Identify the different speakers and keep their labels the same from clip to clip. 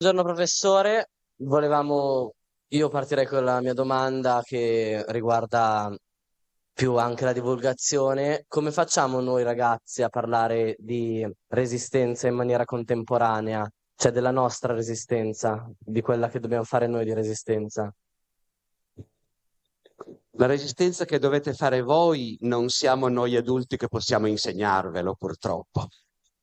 Speaker 1: Buongiorno professore, volevamo, io partirei con la mia domanda che riguarda più anche la divulgazione. Come facciamo noi ragazzi a parlare di resistenza in maniera contemporanea, cioè della nostra resistenza, di quella che dobbiamo fare noi di resistenza?
Speaker 2: La resistenza che dovete fare voi non siamo noi adulti che possiamo insegnarvelo, purtroppo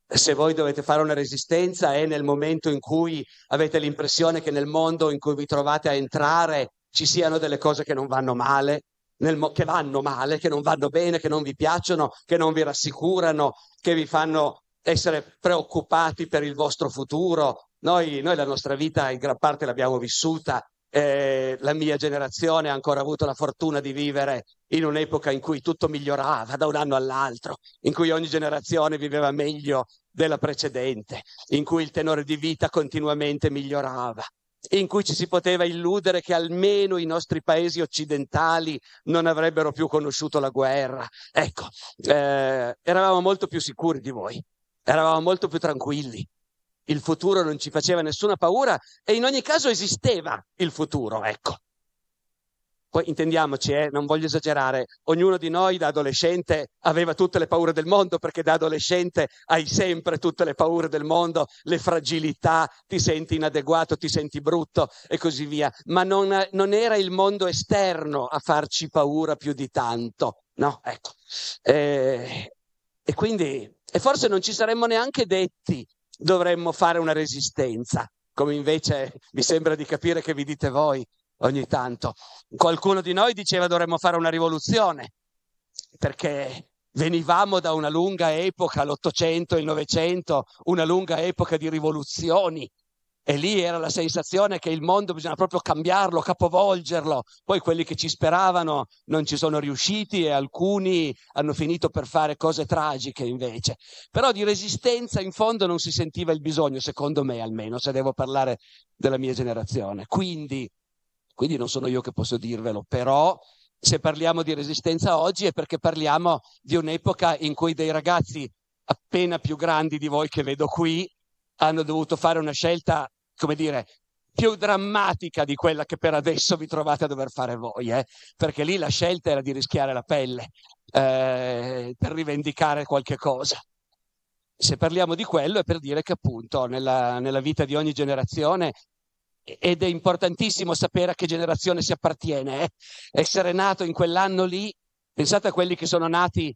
Speaker 2: se voi dovete fare una resistenza è nel momento in cui avete l'impressione che nel mondo in cui vi trovate a entrare ci siano delle cose che non vanno male, mo- che vanno male, che non vanno bene, che non vi piacciono, che non vi rassicurano, che vi fanno essere preoccupati per il vostro futuro. Noi, noi la nostra vita in gran parte l'abbiamo vissuta eh, la mia generazione ha ancora avuto la fortuna di vivere in un'epoca in cui tutto migliorava da un anno all'altro, in cui ogni generazione viveva meglio della precedente, in cui il tenore di vita continuamente migliorava, in cui ci si poteva illudere che almeno i nostri paesi occidentali non avrebbero più conosciuto la guerra. Ecco, eh, eravamo molto più sicuri di voi, eravamo molto più tranquilli il futuro non ci faceva nessuna paura e in ogni caso esisteva il futuro, ecco. Poi intendiamoci, eh, non voglio esagerare, ognuno di noi da adolescente aveva tutte le paure del mondo perché da adolescente hai sempre tutte le paure del mondo, le fragilità, ti senti inadeguato, ti senti brutto e così via, ma non, non era il mondo esterno a farci paura più di tanto, no? Ecco. E, e quindi, e forse non ci saremmo neanche detti dovremmo fare una resistenza, come invece mi sembra di capire che vi dite voi ogni tanto. Qualcuno di noi diceva dovremmo fare una rivoluzione, perché venivamo da una lunga epoca, l'Ottocento il Novecento, una lunga epoca di rivoluzioni, e lì era la sensazione che il mondo bisogna proprio cambiarlo, capovolgerlo. Poi quelli che ci speravano non ci sono riusciti e alcuni hanno finito per fare cose tragiche invece. Però di resistenza in fondo non si sentiva il bisogno, secondo me almeno, se devo parlare della mia generazione. Quindi, quindi non sono io che posso dirvelo, però se parliamo di resistenza oggi è perché parliamo di un'epoca in cui dei ragazzi appena più grandi di voi che vedo qui hanno dovuto fare una scelta come dire, più drammatica di quella che per adesso vi trovate a dover fare voi, eh? perché lì la scelta era di rischiare la pelle eh, per rivendicare qualche cosa. Se parliamo di quello è per dire che appunto nella, nella vita di ogni generazione ed è importantissimo sapere a che generazione si appartiene. Eh? Essere nato in quell'anno lì, pensate a quelli che sono nati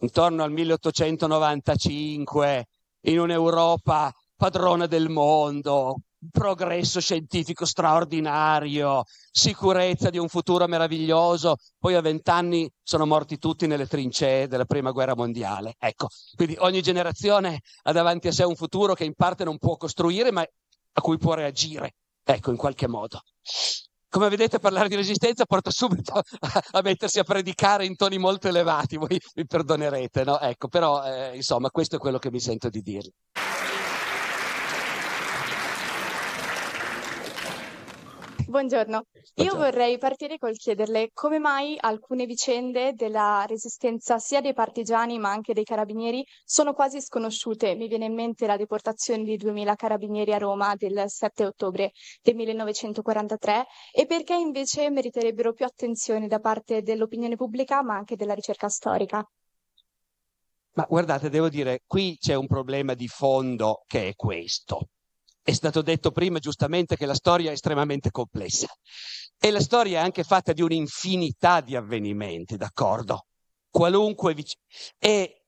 Speaker 2: intorno al 1895 in un'Europa padrona del mondo, progresso scientifico straordinario, sicurezza di un futuro meraviglioso, poi a vent'anni sono morti tutti nelle trincee della prima guerra mondiale. Ecco, quindi ogni generazione ha davanti a sé un futuro che in parte non può costruire, ma a cui può reagire, ecco, in qualche modo. Come vedete, parlare di resistenza porta subito a, a mettersi a predicare in toni molto elevati, voi mi perdonerete, no? Ecco, però, eh, insomma, questo è quello che mi sento di dirle.
Speaker 3: Buongiorno, io vorrei partire col chiederle come mai alcune vicende della resistenza sia dei partigiani ma anche dei carabinieri sono quasi sconosciute. Mi viene in mente la deportazione di 2000 carabinieri a Roma del 7 ottobre del 1943 e perché invece meriterebbero più attenzione da parte dell'opinione pubblica ma anche della ricerca storica.
Speaker 2: Ma guardate, devo dire, qui c'è un problema di fondo che è questo. È stato detto prima giustamente che la storia è estremamente complessa e la storia è anche fatta di un'infinità di avvenimenti, d'accordo? Qualunque vic- e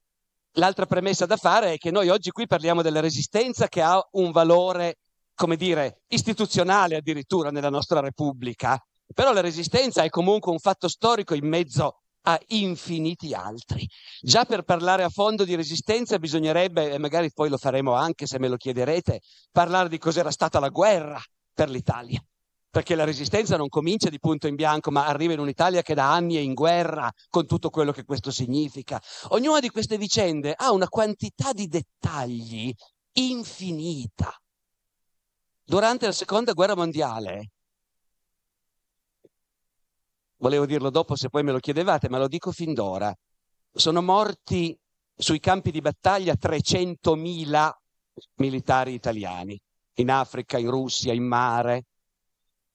Speaker 2: l'altra premessa da fare è che noi oggi qui parliamo della resistenza che ha un valore, come dire, istituzionale addirittura nella nostra Repubblica, però la resistenza è comunque un fatto storico in mezzo a infiniti altri. Già per parlare a fondo di resistenza bisognerebbe, e magari poi lo faremo anche se me lo chiederete, parlare di cos'era stata la guerra per l'Italia. Perché la resistenza non comincia di punto in bianco, ma arriva in un'Italia che da anni è in guerra con tutto quello che questo significa. Ognuna di queste vicende ha una quantità di dettagli infinita. Durante la seconda guerra mondiale volevo dirlo dopo se poi me lo chiedevate, ma lo dico fin d'ora. Sono morti sui campi di battaglia 300.000 militari italiani. in Africa, in Russia, in mare,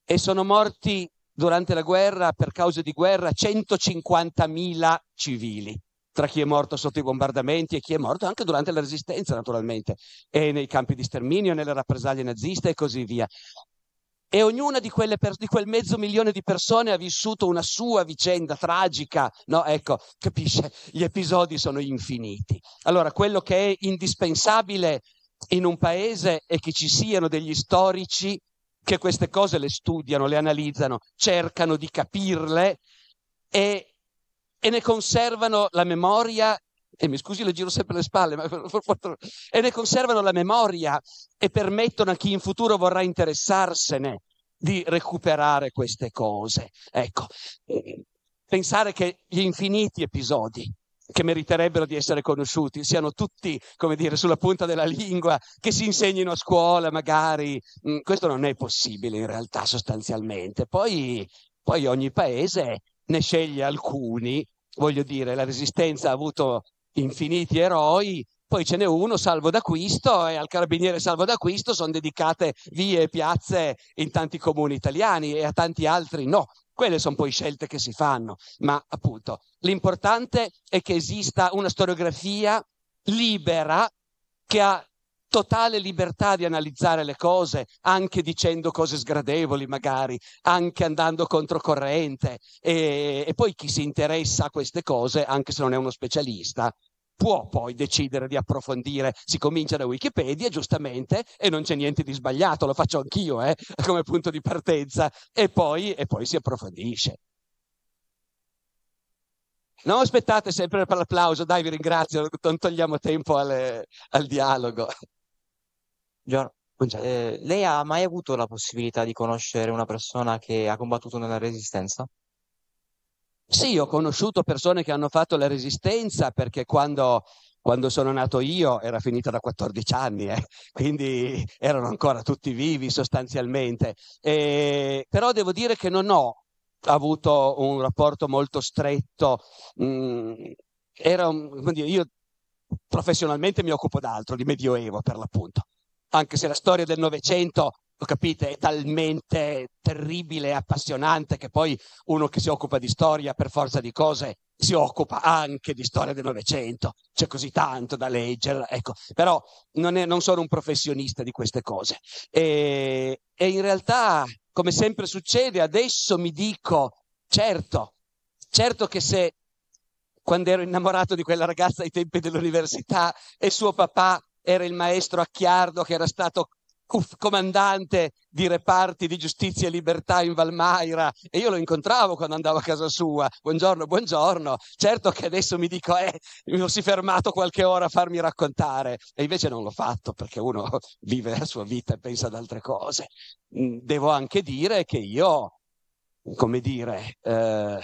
Speaker 2: e sono morti durante la guerra, per cause di guerra, 150.000 civili, tra chi è morto sotto i bombardamenti e chi è morto anche durante la resistenza, naturalmente, e nei campi di sterminio, nelle rappresaglie naziste e così via. E ognuna di, per- di, quel mezzo milione di persone ha vissuto una sua vicenda tragica, no? Ecco, capisce? Gli episodi sono infiniti. Allora, quello che è indispensabile in un paese è che ci siano degli storici che queste cose le studiano, le analizzano, cercano di capirle e, e ne conservano la memoria e mi scusi le giro sempre le spalle, ma, e ne conservano la memoria e permettono a chi in futuro vorrà interessarsene di recuperare queste cose. Ecco, pensare che gli infiniti episodi che meriterebbero di essere conosciuti, siano tutti, come dire, sulla punta della lingua, che si insegnino a scuola magari. Mm, questo non è possibile in realtà sostanzialmente. Poi, poi ogni paese ne sceglie alcuni, voglio dire, la resistenza ha avuto infiniti eroi, poi ce n'è uno salvo d'acquisto e al carabiniere salvo d'acquisto sono dedicate vie e piazze in tanti comuni italiani e a tanti altri no. Quelle sono poi scelte che si fanno, ma appunto l'importante è che esista una storiografia libera che ha totale libertà di analizzare le cose, anche dicendo cose sgradevoli magari, anche andando controcorrente. E, e poi chi si interessa a queste cose, anche se non è uno specialista, può poi decidere di approfondire. Si comincia da Wikipedia, giustamente, e non c'è niente di sbagliato, lo faccio anch'io eh, come punto di partenza, e poi, e poi si approfondisce. Non aspettate sempre per l'applauso, dai, vi ringrazio, non togliamo tempo alle, al dialogo.
Speaker 4: Giorgio, eh, lei ha mai avuto la possibilità di conoscere una persona che ha combattuto nella Resistenza?
Speaker 2: Sì, ho conosciuto persone che hanno fatto la resistenza perché quando, quando sono nato io era finita da 14 anni, eh? quindi erano ancora tutti vivi sostanzialmente. E, però devo dire che non ho avuto un rapporto molto stretto. Mm, era un, io professionalmente mi occupo d'altro, di Medioevo per l'appunto. Anche se la storia del Novecento lo capite, è talmente terribile e appassionante che poi uno che si occupa di storia per forza di cose si occupa anche di storia del Novecento, c'è così tanto da leggere, ecco, però non, è, non sono un professionista di queste cose. E, e in realtà, come sempre succede, adesso mi dico, certo, certo che se quando ero innamorato di quella ragazza ai tempi dell'università e suo papà era il maestro Acchiardo che era stato comandante di reparti di giustizia e libertà in Valmaira e io lo incontravo quando andavo a casa sua. Buongiorno, buongiorno. Certo che adesso mi dico, eh, mi sono fermato qualche ora a farmi raccontare e invece non l'ho fatto perché uno vive la sua vita e pensa ad altre cose. Mm, devo anche dire che io, come dire, eh,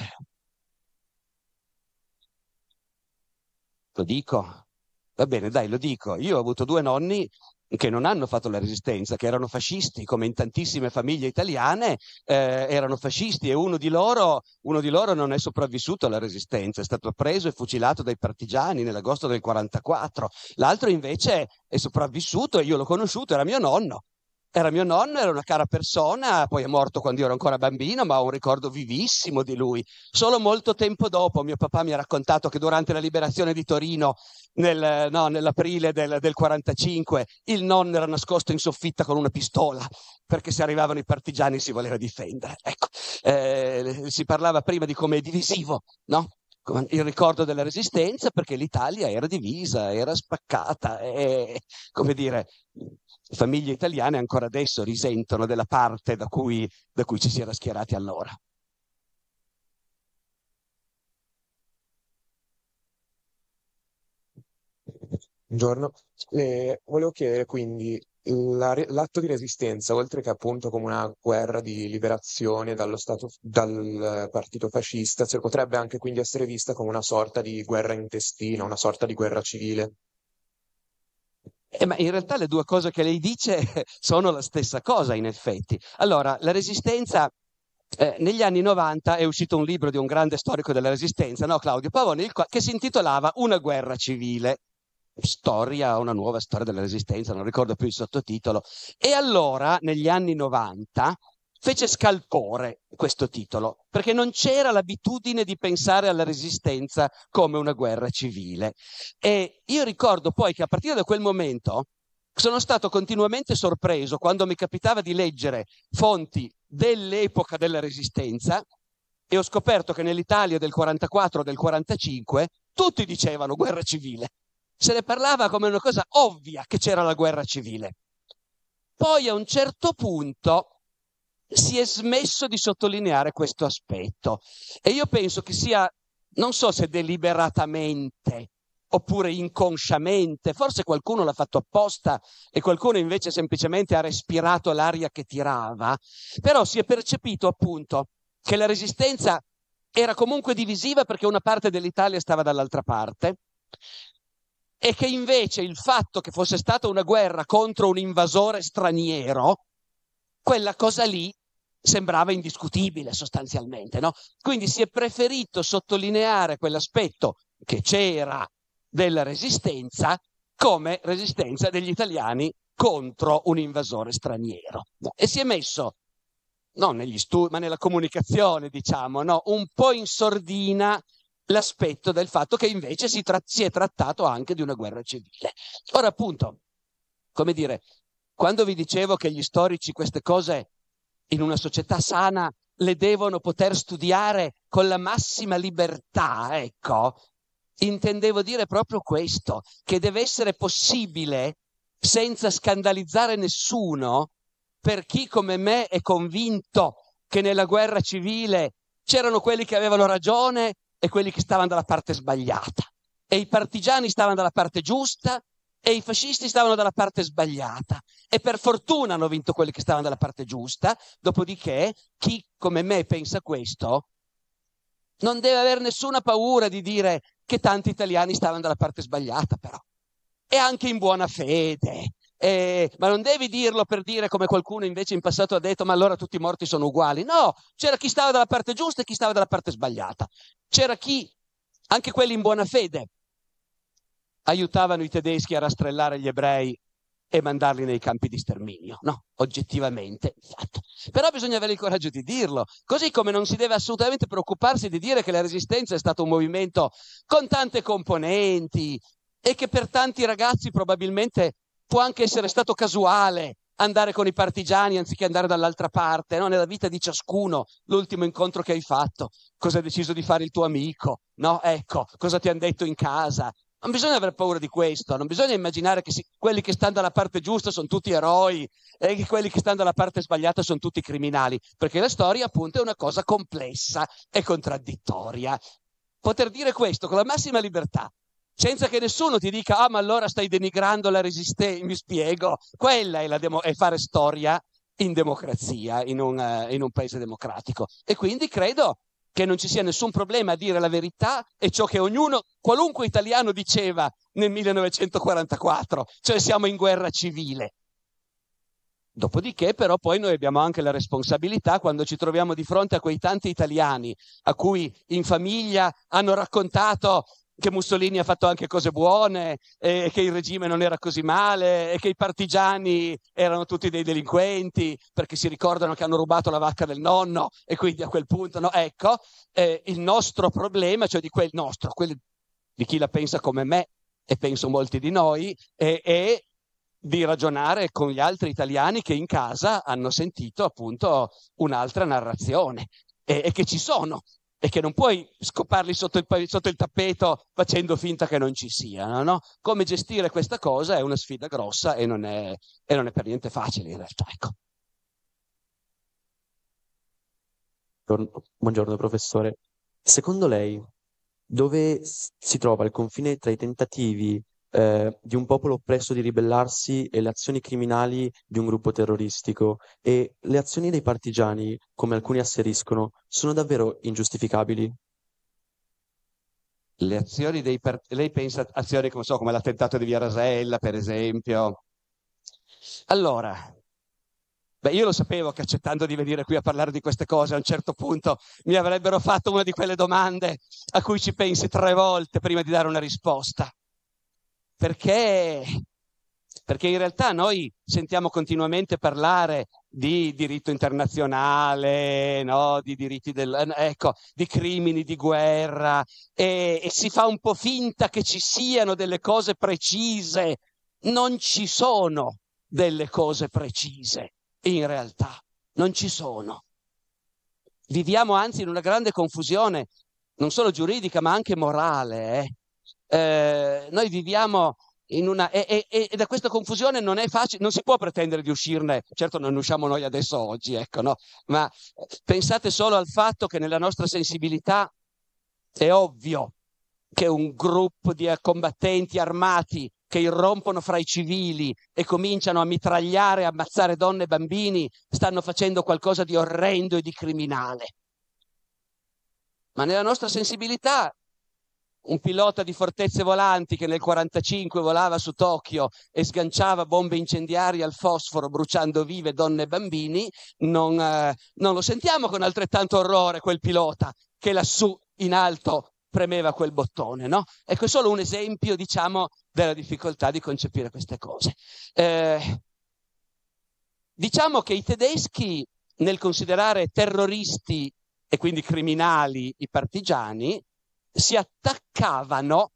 Speaker 2: lo dico, va bene, dai, lo dico. Io ho avuto due nonni che non hanno fatto la resistenza, che erano fascisti, come in tantissime famiglie italiane eh, erano fascisti e uno di, loro, uno di, loro, non è sopravvissuto alla resistenza, è stato preso e fucilato dai partigiani nell'agosto del 44. L'altro invece è sopravvissuto e io l'ho conosciuto, era mio nonno. Era mio nonno, era una cara persona, poi è morto quando io ero ancora bambino, ma ho un ricordo vivissimo di lui. Solo molto tempo dopo mio papà mi ha raccontato che durante la liberazione di Torino, nel, no, nell'aprile del, del 45, il nonno era nascosto in soffitta con una pistola, perché se arrivavano i partigiani si voleva difendere. Ecco, eh, si parlava prima di come è divisivo, no? Il ricordo della resistenza perché l'Italia era divisa, era spaccata e, come dire, le famiglie italiane ancora adesso risentono della parte da cui, da cui ci si era schierati allora.
Speaker 5: Buongiorno, eh, volevo chiedere quindi la, l'atto di resistenza, oltre che appunto come una guerra di liberazione dallo stato, dal partito fascista, cioè potrebbe anche quindi essere vista come una sorta di guerra intestina, una sorta di guerra civile.
Speaker 2: Eh, ma in realtà le due cose che lei dice sono la stessa cosa, in effetti. Allora, la resistenza eh, negli anni 90 è uscito un libro di un grande storico della resistenza, no, Claudio Pavone, che si intitolava Una guerra civile. Storia, una nuova storia della resistenza, non ricordo più il sottotitolo. E allora, negli anni 90, fece scalpore questo titolo, perché non c'era l'abitudine di pensare alla resistenza come una guerra civile. E io ricordo poi che a partire da quel momento sono stato continuamente sorpreso quando mi capitava di leggere fonti dell'epoca della resistenza e ho scoperto che nell'Italia del 44 del 45 tutti dicevano guerra civile. Se ne parlava come una cosa ovvia che c'era la guerra civile. Poi a un certo punto si è smesso di sottolineare questo aspetto e io penso che sia, non so se deliberatamente oppure inconsciamente, forse qualcuno l'ha fatto apposta e qualcuno invece semplicemente ha respirato l'aria che tirava, però si è percepito appunto che la resistenza era comunque divisiva perché una parte dell'Italia stava dall'altra parte e che invece il fatto che fosse stata una guerra contro un invasore straniero, quella cosa lì sembrava indiscutibile sostanzialmente, no? Quindi si è preferito sottolineare quell'aspetto che c'era della resistenza come resistenza degli italiani contro un invasore straniero. E si è messo, non negli studi, ma nella comunicazione, diciamo, no? un po' in sordina l'aspetto del fatto che invece si, tra- si è trattato anche di una guerra civile. Ora appunto, come dire, quando vi dicevo che gli storici queste cose in una società sana le devono poter studiare con la massima libertà, ecco, intendevo dire proprio questo, che deve essere possibile, senza scandalizzare nessuno, per chi come me è convinto che nella guerra civile c'erano quelli che avevano ragione e quelli che stavano dalla parte sbagliata. E i partigiani stavano dalla parte giusta e i fascisti stavano dalla parte sbagliata e per fortuna hanno vinto quelli che stavano dalla parte giusta, dopodiché chi come me pensa questo non deve avere nessuna paura di dire che tanti italiani stavano dalla parte sbagliata però, e anche in buona fede. Eh, ma non devi dirlo per dire come qualcuno invece in passato ha detto ma allora tutti i morti sono uguali. No, c'era chi stava dalla parte giusta e chi stava dalla parte sbagliata. C'era chi, anche quelli in buona fede, aiutavano i tedeschi a rastrellare gli ebrei e mandarli nei campi di sterminio. No, oggettivamente fatto. Però bisogna avere il coraggio di dirlo, così come non si deve assolutamente preoccuparsi di dire che la resistenza è stato un movimento con tante componenti e che per tanti ragazzi probabilmente può anche essere stato casuale andare con i partigiani anziché andare dall'altra parte, no? nella vita di ciascuno, l'ultimo incontro che hai fatto, cosa hai deciso di fare il tuo amico, no? Ecco, cosa ti hanno detto in casa, non bisogna aver paura di questo, non bisogna immaginare che si, quelli che stanno dalla parte giusta sono tutti eroi e che quelli che stanno dalla parte sbagliata sono tutti criminali, perché la storia appunto è una cosa complessa e contraddittoria. Poter dire questo con la massima libertà, senza che nessuno ti dica, ah ma allora stai denigrando la resistenza, mi spiego, quella è, demo- è fare storia in democrazia, in un, uh, in un paese democratico. E quindi credo che non ci sia nessun problema a dire la verità e ciò che ognuno, qualunque italiano diceva nel 1944, cioè siamo in guerra civile. Dopodiché però poi noi abbiamo anche la responsabilità quando ci troviamo di fronte a quei tanti italiani a cui in famiglia hanno raccontato che Mussolini ha fatto anche cose buone, e che il regime non era così male, e che i partigiani erano tutti dei delinquenti perché si ricordano che hanno rubato la vacca del nonno e quindi a quel punto, no, ecco, eh, il nostro problema, cioè di quel nostro, quelli, di chi la pensa come me e penso molti di noi, è, è di ragionare con gli altri italiani che in casa hanno sentito appunto un'altra narrazione e, e che ci sono e che non puoi scoparli sotto il, sotto il tappeto facendo finta che non ci siano. No? Come gestire questa cosa è una sfida grossa e non è, e non è per niente facile in realtà. Ecco.
Speaker 6: Buongiorno professore. Secondo lei, dove si trova il confine tra i tentativi eh, di un popolo oppresso di ribellarsi e le azioni criminali di un gruppo terroristico e le azioni dei partigiani, come alcuni asseriscono, sono davvero ingiustificabili?
Speaker 2: Le azioni dei partiti, lei pensa a azioni come, so, come l'attentato di Via Rasella, per esempio. Allora, Beh, io lo sapevo che accettando di venire qui a parlare di queste cose a un certo punto mi avrebbero fatto una di quelle domande a cui ci pensi tre volte prima di dare una risposta. Perché, perché in realtà noi sentiamo continuamente parlare di diritto internazionale, no? di diritti del, ecco, di crimini di guerra e, e si fa un po' finta che ci siano delle cose precise. Non ci sono delle cose precise, in realtà, non ci sono. Viviamo anzi in una grande confusione, non solo giuridica, ma anche morale. Eh? Eh, noi viviamo in una... E, e, e, da questa confusione non è facile, non si può pretendere di uscirne, certo non usciamo noi adesso oggi, ecco, no? Ma pensate solo al fatto che nella nostra sensibilità è ovvio che un gruppo di combattenti armati che irrompono fra i civili e cominciano a mitragliare ammazzare donne e bambini stanno facendo qualcosa di orrendo e di criminale. Ma nella nostra sensibilità un pilota di fortezze volanti che nel 1945 volava su Tokyo e sganciava bombe incendiarie al fosforo bruciando vive donne e bambini, non, eh, non lo sentiamo con altrettanto orrore quel pilota che lassù in alto premeva quel bottone, no? Ecco, è solo un esempio, diciamo, della difficoltà di concepire queste cose. Eh, diciamo che i tedeschi, nel considerare terroristi e quindi criminali i partigiani, si attaccavano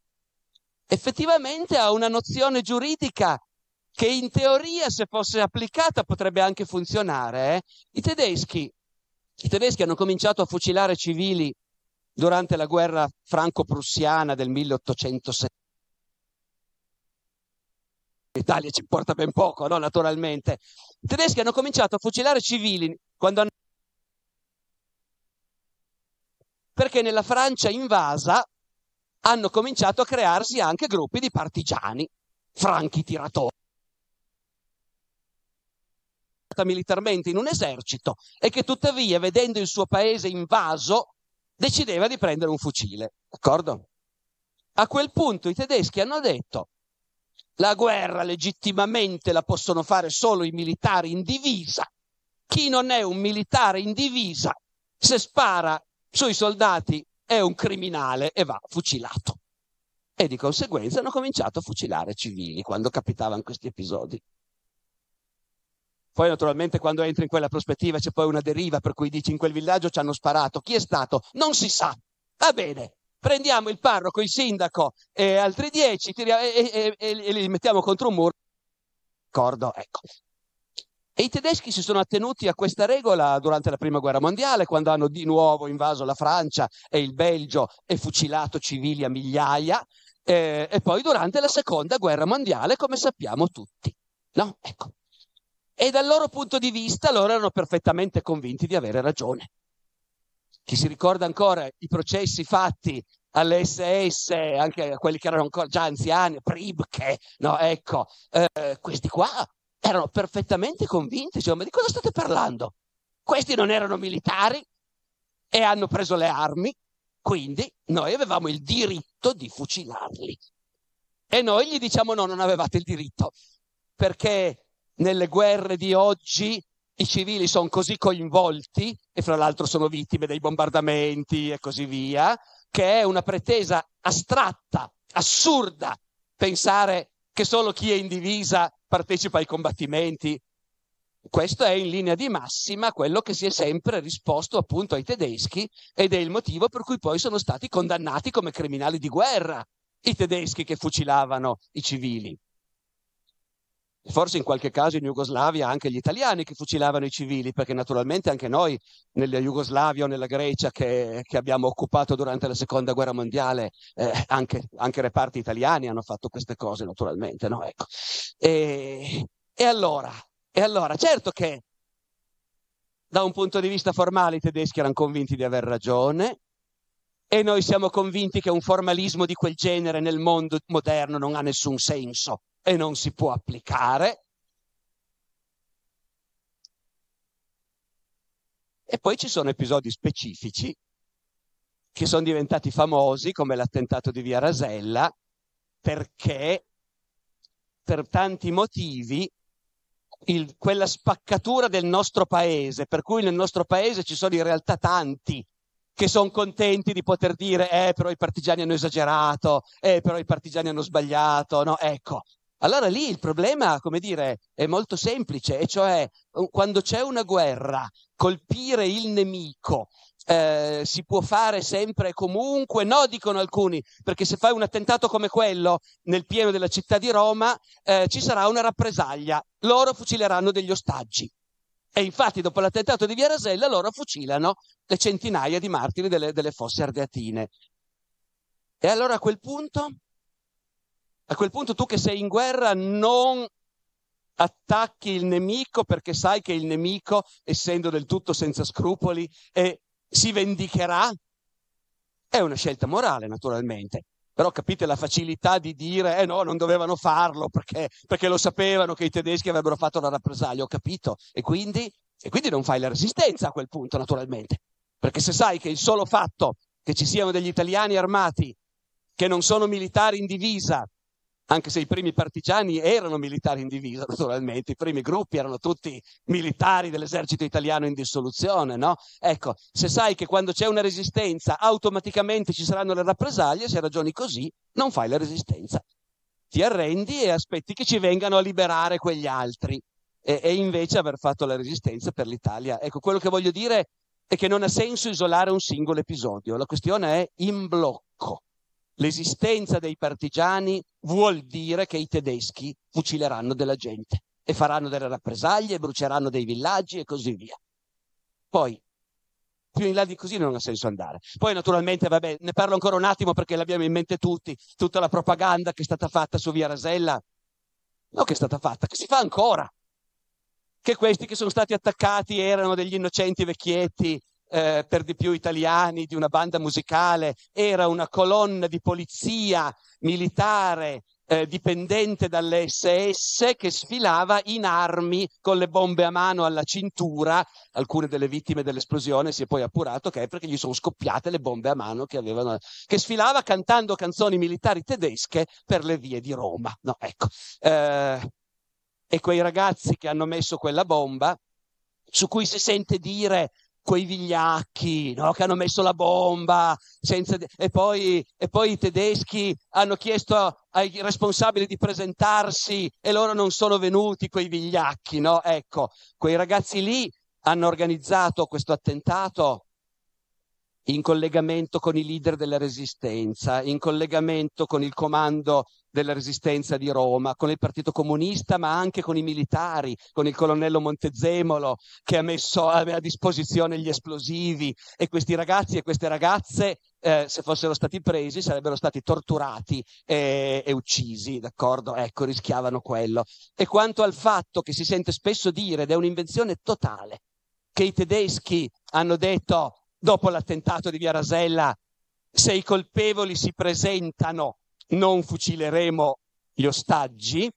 Speaker 2: effettivamente a una nozione giuridica che in teoria, se fosse applicata, potrebbe anche funzionare. Eh? I, tedeschi, I tedeschi hanno cominciato a fucilare civili durante la guerra franco-prussiana del 1870. L'Italia ci importa ben poco, no? naturalmente. I tedeschi hanno cominciato a fucilare civili quando hanno perché nella Francia invasa hanno cominciato a crearsi anche gruppi di partigiani, franchi tiratori militarmente in un esercito e che tuttavia, vedendo il suo paese invaso, decideva di prendere un fucile. D'accordo? A quel punto i tedeschi hanno detto la guerra legittimamente la possono fare solo i militari in divisa. Chi non è un militare in divisa, se spara sui soldati è un criminale e va fucilato. E di conseguenza hanno cominciato a fucilare civili quando capitavano questi episodi. Poi naturalmente quando entri in quella prospettiva c'è poi una deriva per cui dici in quel villaggio ci hanno sparato. Chi è stato? Non si sa. Va bene, prendiamo il parroco, il sindaco e altri dieci tiriamo, e, e, e, e, li mettiamo contro un muro. D'accordo, ecco. E i tedeschi si sono attenuti a questa regola durante la prima guerra mondiale, quando hanno di nuovo invaso la Francia e il Belgio e fucilato civili a migliaia, eh, e poi durante la seconda guerra mondiale, come sappiamo tutti. No? Ecco. E dal loro punto di vista loro erano perfettamente convinti di avere ragione. Chi si ricorda ancora i processi fatti alle SS, anche a quelli che erano ancora già anziani, Pribke, no, ecco, eh, questi qua erano perfettamente convinti, cioè, ma di cosa state parlando? Questi non erano militari e hanno preso le armi, quindi noi avevamo il diritto di fucilarli. E noi gli diciamo no, non avevate il diritto, perché nelle guerre di oggi i civili sono così coinvolti, e fra l'altro sono vittime dei bombardamenti e così via, che è una pretesa astratta, assurda, pensare che solo chi è in divisa partecipa ai combattimenti. Questo è in linea di massima quello che si è sempre risposto appunto ai tedeschi ed è il motivo per cui poi sono stati condannati come criminali di guerra i tedeschi che fucilavano i civili. Forse in qualche caso in Jugoslavia anche gli italiani che fucilavano i civili, perché naturalmente anche noi nella Jugoslavia o nella Grecia che, che abbiamo occupato durante la seconda guerra mondiale, eh, anche, anche, reparti italiani hanno fatto queste cose naturalmente. No? Ecco. E, e, allora, e allora, certo che da un punto di vista formale i tedeschi erano convinti di aver ragione, e noi siamo convinti che un formalismo di quel genere nel mondo moderno non ha nessun senso e non si può applicare. E poi ci sono episodi specifici che sono diventati famosi, come l'attentato di Via Rasella, perché per tanti motivi il, quella spaccatura del nostro paese, per cui nel nostro paese ci sono in realtà tanti che sono contenti di poter dire, eh, però i partigiani hanno esagerato, eh, però i partigiani hanno sbagliato, no? Ecco. Allora lì il problema, come dire, è molto semplice, e cioè quando c'è una guerra, colpire il nemico eh, si può fare sempre e comunque? No, dicono alcuni, perché se fai un attentato come quello nel pieno della città di Roma eh, ci sarà una rappresaglia, loro fucileranno degli ostaggi. E infatti dopo l'attentato di Via Rasella loro fucilano le centinaia di martiri delle, delle fosse ardeatine. E allora a quel punto, a quel punto tu che sei in guerra non attacchi il nemico perché sai che il nemico, essendo del tutto senza scrupoli, è si vendicherà? È una scelta morale, naturalmente. Però capite la facilità di dire, eh no, non dovevano farlo perché, perché lo sapevano che i tedeschi avrebbero fatto la rappresaglia, ho capito. E quindi, e quindi non fai la resistenza a quel punto, naturalmente. Perché se sai che il solo fatto che ci siano degli italiani armati che non sono militari in divisa anche se i primi partigiani erano militari in divisa, naturalmente, i primi gruppi erano tutti militari dell'esercito italiano in dissoluzione, no? Ecco, se sai che quando c'è una resistenza automaticamente ci saranno le rappresaglie, se ragioni così, non fai la resistenza. Ti arrendi e aspetti che ci vengano a liberare quegli altri. E, e invece aver fatto la resistenza per l'Italia. Ecco, quello che voglio dire è che non ha senso isolare un singolo episodio, la questione è in blocco l'esistenza dei partigiani vuol dire che i tedeschi fucileranno della gente e faranno delle rappresaglie, bruceranno dei villaggi e così via. Poi, più in là di così non ha senso andare. Poi naturalmente, vabbè, ne parlo ancora un attimo perché l'abbiamo in mente tutti, tutta la propaganda che è stata fatta su Via Rasella, no che è stata fatta, che si fa ancora, che questi che sono stati attaccati erano degli innocenti vecchietti eh, per di più italiani, di una banda musicale, era una colonna di polizia militare eh, dipendente dalle SS che sfilava in armi con le bombe a mano alla cintura. Alcune delle vittime dell'esplosione si è poi appurato che è perché gli sono scoppiate le bombe a mano che avevano, che sfilava cantando canzoni militari tedesche per le vie di Roma. No, ecco. Eh, e quei ragazzi che hanno messo quella bomba, su cui si sente dire quei vigliacchi no? che hanno messo la bomba senza... e, poi, e poi i tedeschi hanno chiesto ai responsabili di presentarsi e loro non sono venuti, quei vigliacchi. No? Ecco, quei ragazzi lì hanno organizzato questo attentato in collegamento con i leader della resistenza, in collegamento con il comando della resistenza di Roma, con il Partito Comunista, ma anche con i militari, con il colonnello Montezemolo che ha messo a, disposizione gli esplosivi e questi ragazzi e queste ragazze, eh, se fossero stati presi, sarebbero stati torturati e, e uccisi, d'accordo? Ecco, rischiavano quello. E quanto al fatto che si sente spesso dire, ed è un'invenzione totale, che i tedeschi hanno detto dopo l'attentato di Via Rasella, se i colpevoli si presentano, non fucileremo gli ostaggi.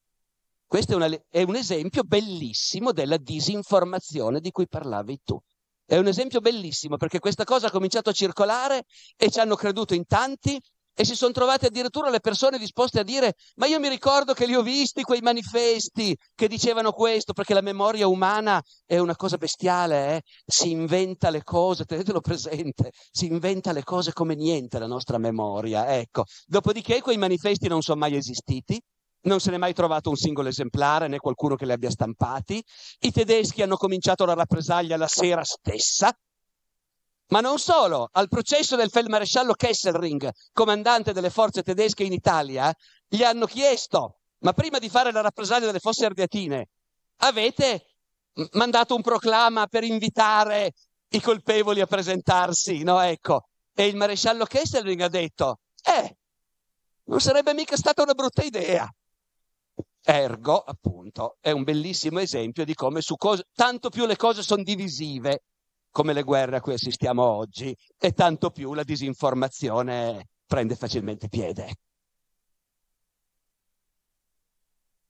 Speaker 2: Questo è, una, è un esempio bellissimo della disinformazione di cui parlavi tu. È un esempio bellissimo perché questa cosa ha cominciato a circolare e ci hanno creduto in tanti e si sono trovate addirittura le persone disposte a dire ma io mi ricordo che li ho visti quei manifesti che dicevano questo perché la memoria umana è una cosa bestiale eh? si inventa le cose tenetelo presente si inventa le cose come niente la nostra memoria ecco dopodiché quei manifesti non sono mai esistiti non se n'è mai trovato un singolo esemplare né qualcuno che li abbia stampati i tedeschi hanno cominciato la rappresaglia la sera stessa ma non solo, al processo del feldmaresciallo Kesselring, comandante delle forze tedesche in Italia, gli hanno chiesto, ma prima di fare la rappresaglia delle fosse ardeatine, avete mandato un proclama per invitare i colpevoli a presentarsi, no? Ecco. E il maresciallo Kesselring ha detto, eh, non sarebbe mica stata una brutta idea. Ergo, appunto, è un bellissimo esempio di come su cose, tanto più le cose sono divisive, come le guerre a cui assistiamo oggi e tanto più la disinformazione prende facilmente piede.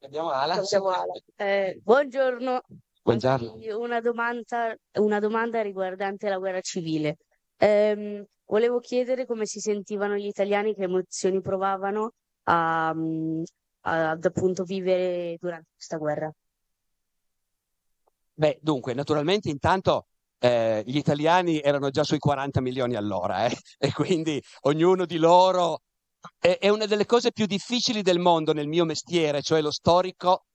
Speaker 7: Abbiamo Ala. Abbiamo Ala. Eh, buongiorno.
Speaker 2: Buongiorno.
Speaker 7: Una domanda, una domanda, riguardante la guerra civile. Eh, volevo chiedere come si sentivano gli italiani, che emozioni provavano a, a, ad appunto vivere durante questa guerra.
Speaker 2: Beh, dunque, naturalmente intanto eh, gli italiani erano già sui 40 milioni all'ora eh? e quindi ognuno di loro è, è, una delle cose più difficili del mondo nel mio mestiere, cioè lo storico,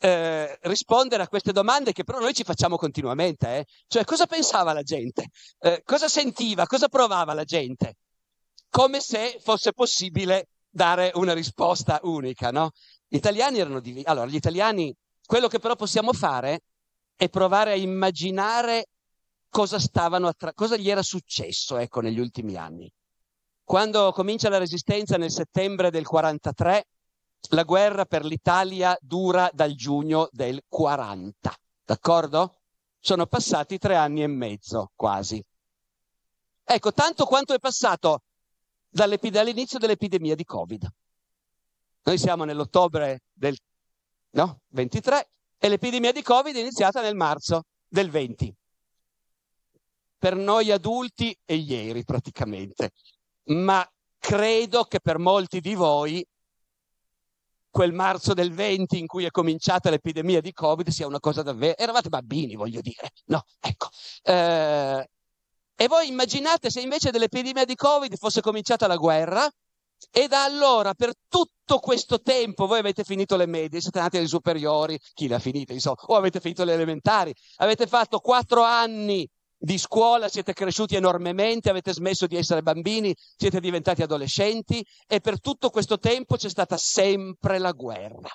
Speaker 2: eh, rispondere a queste domande che però noi ci facciamo continuamente. Eh? Cioè cosa pensava la gente? Eh, cosa sentiva? Cosa provava la gente? Come se fosse possibile dare una risposta unica, no? Gli italiani erano divisi. Allora, gli italiani, quello che però possiamo fare è provare a immaginare cosa attra- cosa gli era successo, ecco, negli ultimi anni. Quando comincia la resistenza nel settembre del 43, la guerra per l'Italia dura dal giugno del 40, d'accordo? Sono passati tre anni e mezzo, quasi. Ecco, tanto quanto è passato dall'inizio dell'epidemia di Covid. Noi siamo nell'ottobre del no, 23 e l'epidemia di Covid è iniziata nel marzo del 20. Per noi adulti è ieri praticamente, ma credo che per molti di voi quel marzo del 20 in cui è cominciata l'epidemia di Covid sia una cosa davvero... Eravate bambini, voglio dire. No, ecco. Eh, e voi immaginate se invece dell'epidemia di Covid fosse cominciata la guerra e da allora per tutto questo tempo voi avete finito le medie, siete andati alle superiori, chi l'ha finita insomma, o avete finito le elementari, avete fatto quattro anni di scuola, siete cresciuti enormemente, avete smesso di essere bambini, siete diventati adolescenti e per tutto questo tempo c'è stata sempre la guerra.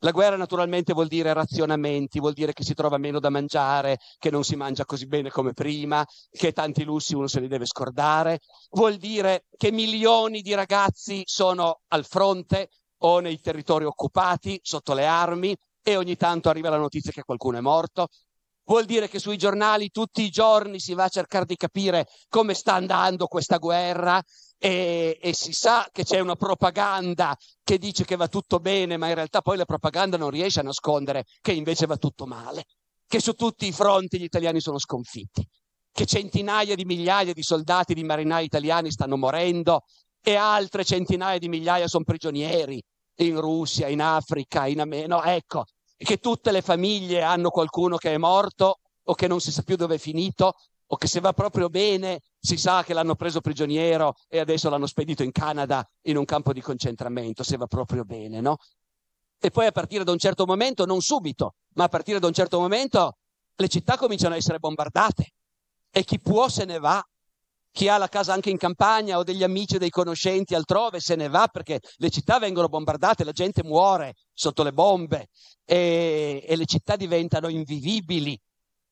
Speaker 2: La guerra naturalmente vuol dire razionamenti, vuol dire che si trova meno da mangiare, che non si mangia così bene come prima, che tanti lussi uno se li deve scordare, vuol dire che milioni di ragazzi sono al fronte o nei territori occupati, sotto le armi, e ogni tanto arriva la notizia che qualcuno è morto. Vuol dire che sui giornali tutti i giorni si va a cercare di capire come sta andando questa guerra e, e, si sa che c'è una propaganda che dice che va tutto bene, ma in realtà poi la propaganda non riesce a nascondere che invece va tutto male, che su tutti i fronti gli italiani sono sconfitti, che centinaia di migliaia di soldati, di marinai italiani stanno morendo e altre centinaia di migliaia sono prigionieri in Russia, in Africa, in America. No, ecco, che tutte le famiglie hanno qualcuno che è morto o che non si sa più dove è finito o che se va proprio bene si sa che l'hanno preso prigioniero e adesso l'hanno spedito in Canada in un campo di concentramento, se va proprio bene, no? E poi a partire da un certo momento, non subito, ma a partire da un certo momento, le città cominciano a essere bombardate e chi può se ne va. Chi ha la casa anche in campagna o degli amici, dei conoscenti altrove se ne va perché le città vengono bombardate, la gente muore sotto le bombe e, e le città diventano invivibili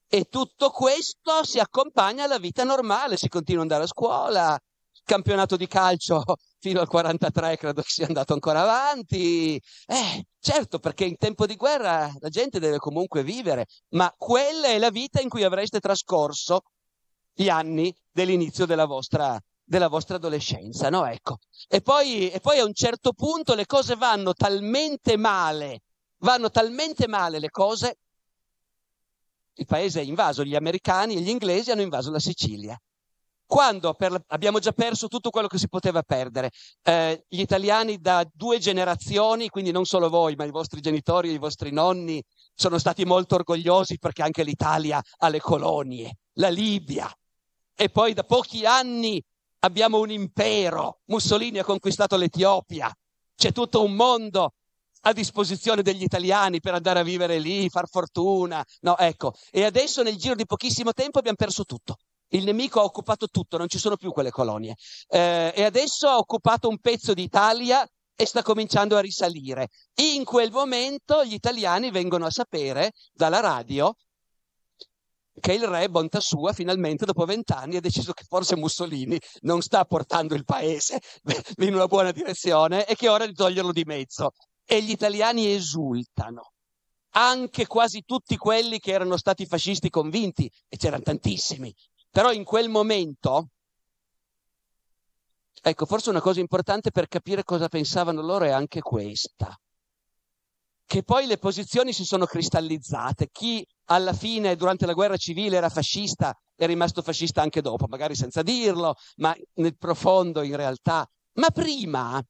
Speaker 2: e tutto questo si accompagna alla vita normale, si continua ad andare a scuola, campionato di calcio fino al 43 credo che sia andato ancora avanti. Eh, certo, perché in tempo di guerra la gente deve comunque vivere, ma quella è la vita in cui avreste trascorso gli anni dell'inizio della vostra, della vostra adolescenza, no? Ecco. E poi, e poi a un certo punto le cose vanno talmente male, vanno talmente male le cose il paese è invaso, gli americani e gli inglesi hanno invaso la Sicilia. Quando per, abbiamo già perso tutto quello che si poteva perdere, eh, gli italiani da due generazioni, quindi non solo voi, ma i vostri genitori i vostri nonni, sono stati molto orgogliosi perché anche l'Italia ha le colonie, la Libia. E poi da pochi anni abbiamo un impero, Mussolini ha conquistato l'Etiopia, c'è tutto un mondo a disposizione degli italiani per andare a vivere lì, far fortuna. No, ecco. E adesso nel giro di pochissimo tempo abbiamo perso tutto. Il nemico ha occupato tutto, non ci sono più quelle colonie. Eh, e adesso ha occupato un pezzo d'Italia e sta cominciando a risalire. In quel momento gli italiani vengono a sapere dalla radio che il re, bontà sua, finalmente dopo vent'anni ha deciso che forse Mussolini non sta portando il paese in una buona direzione e che ora di toglierlo di mezzo. E gli italiani esultano. Anche quasi tutti quelli che erano stati fascisti convinti, e c'erano tantissimi, però in quel momento, ecco, forse una cosa importante per capire cosa pensavano loro è anche questa, che poi le posizioni si sono cristallizzate. Chi alla fine, durante la guerra civile, era fascista, è rimasto fascista anche dopo, magari senza dirlo, ma nel profondo in realtà. Ma prima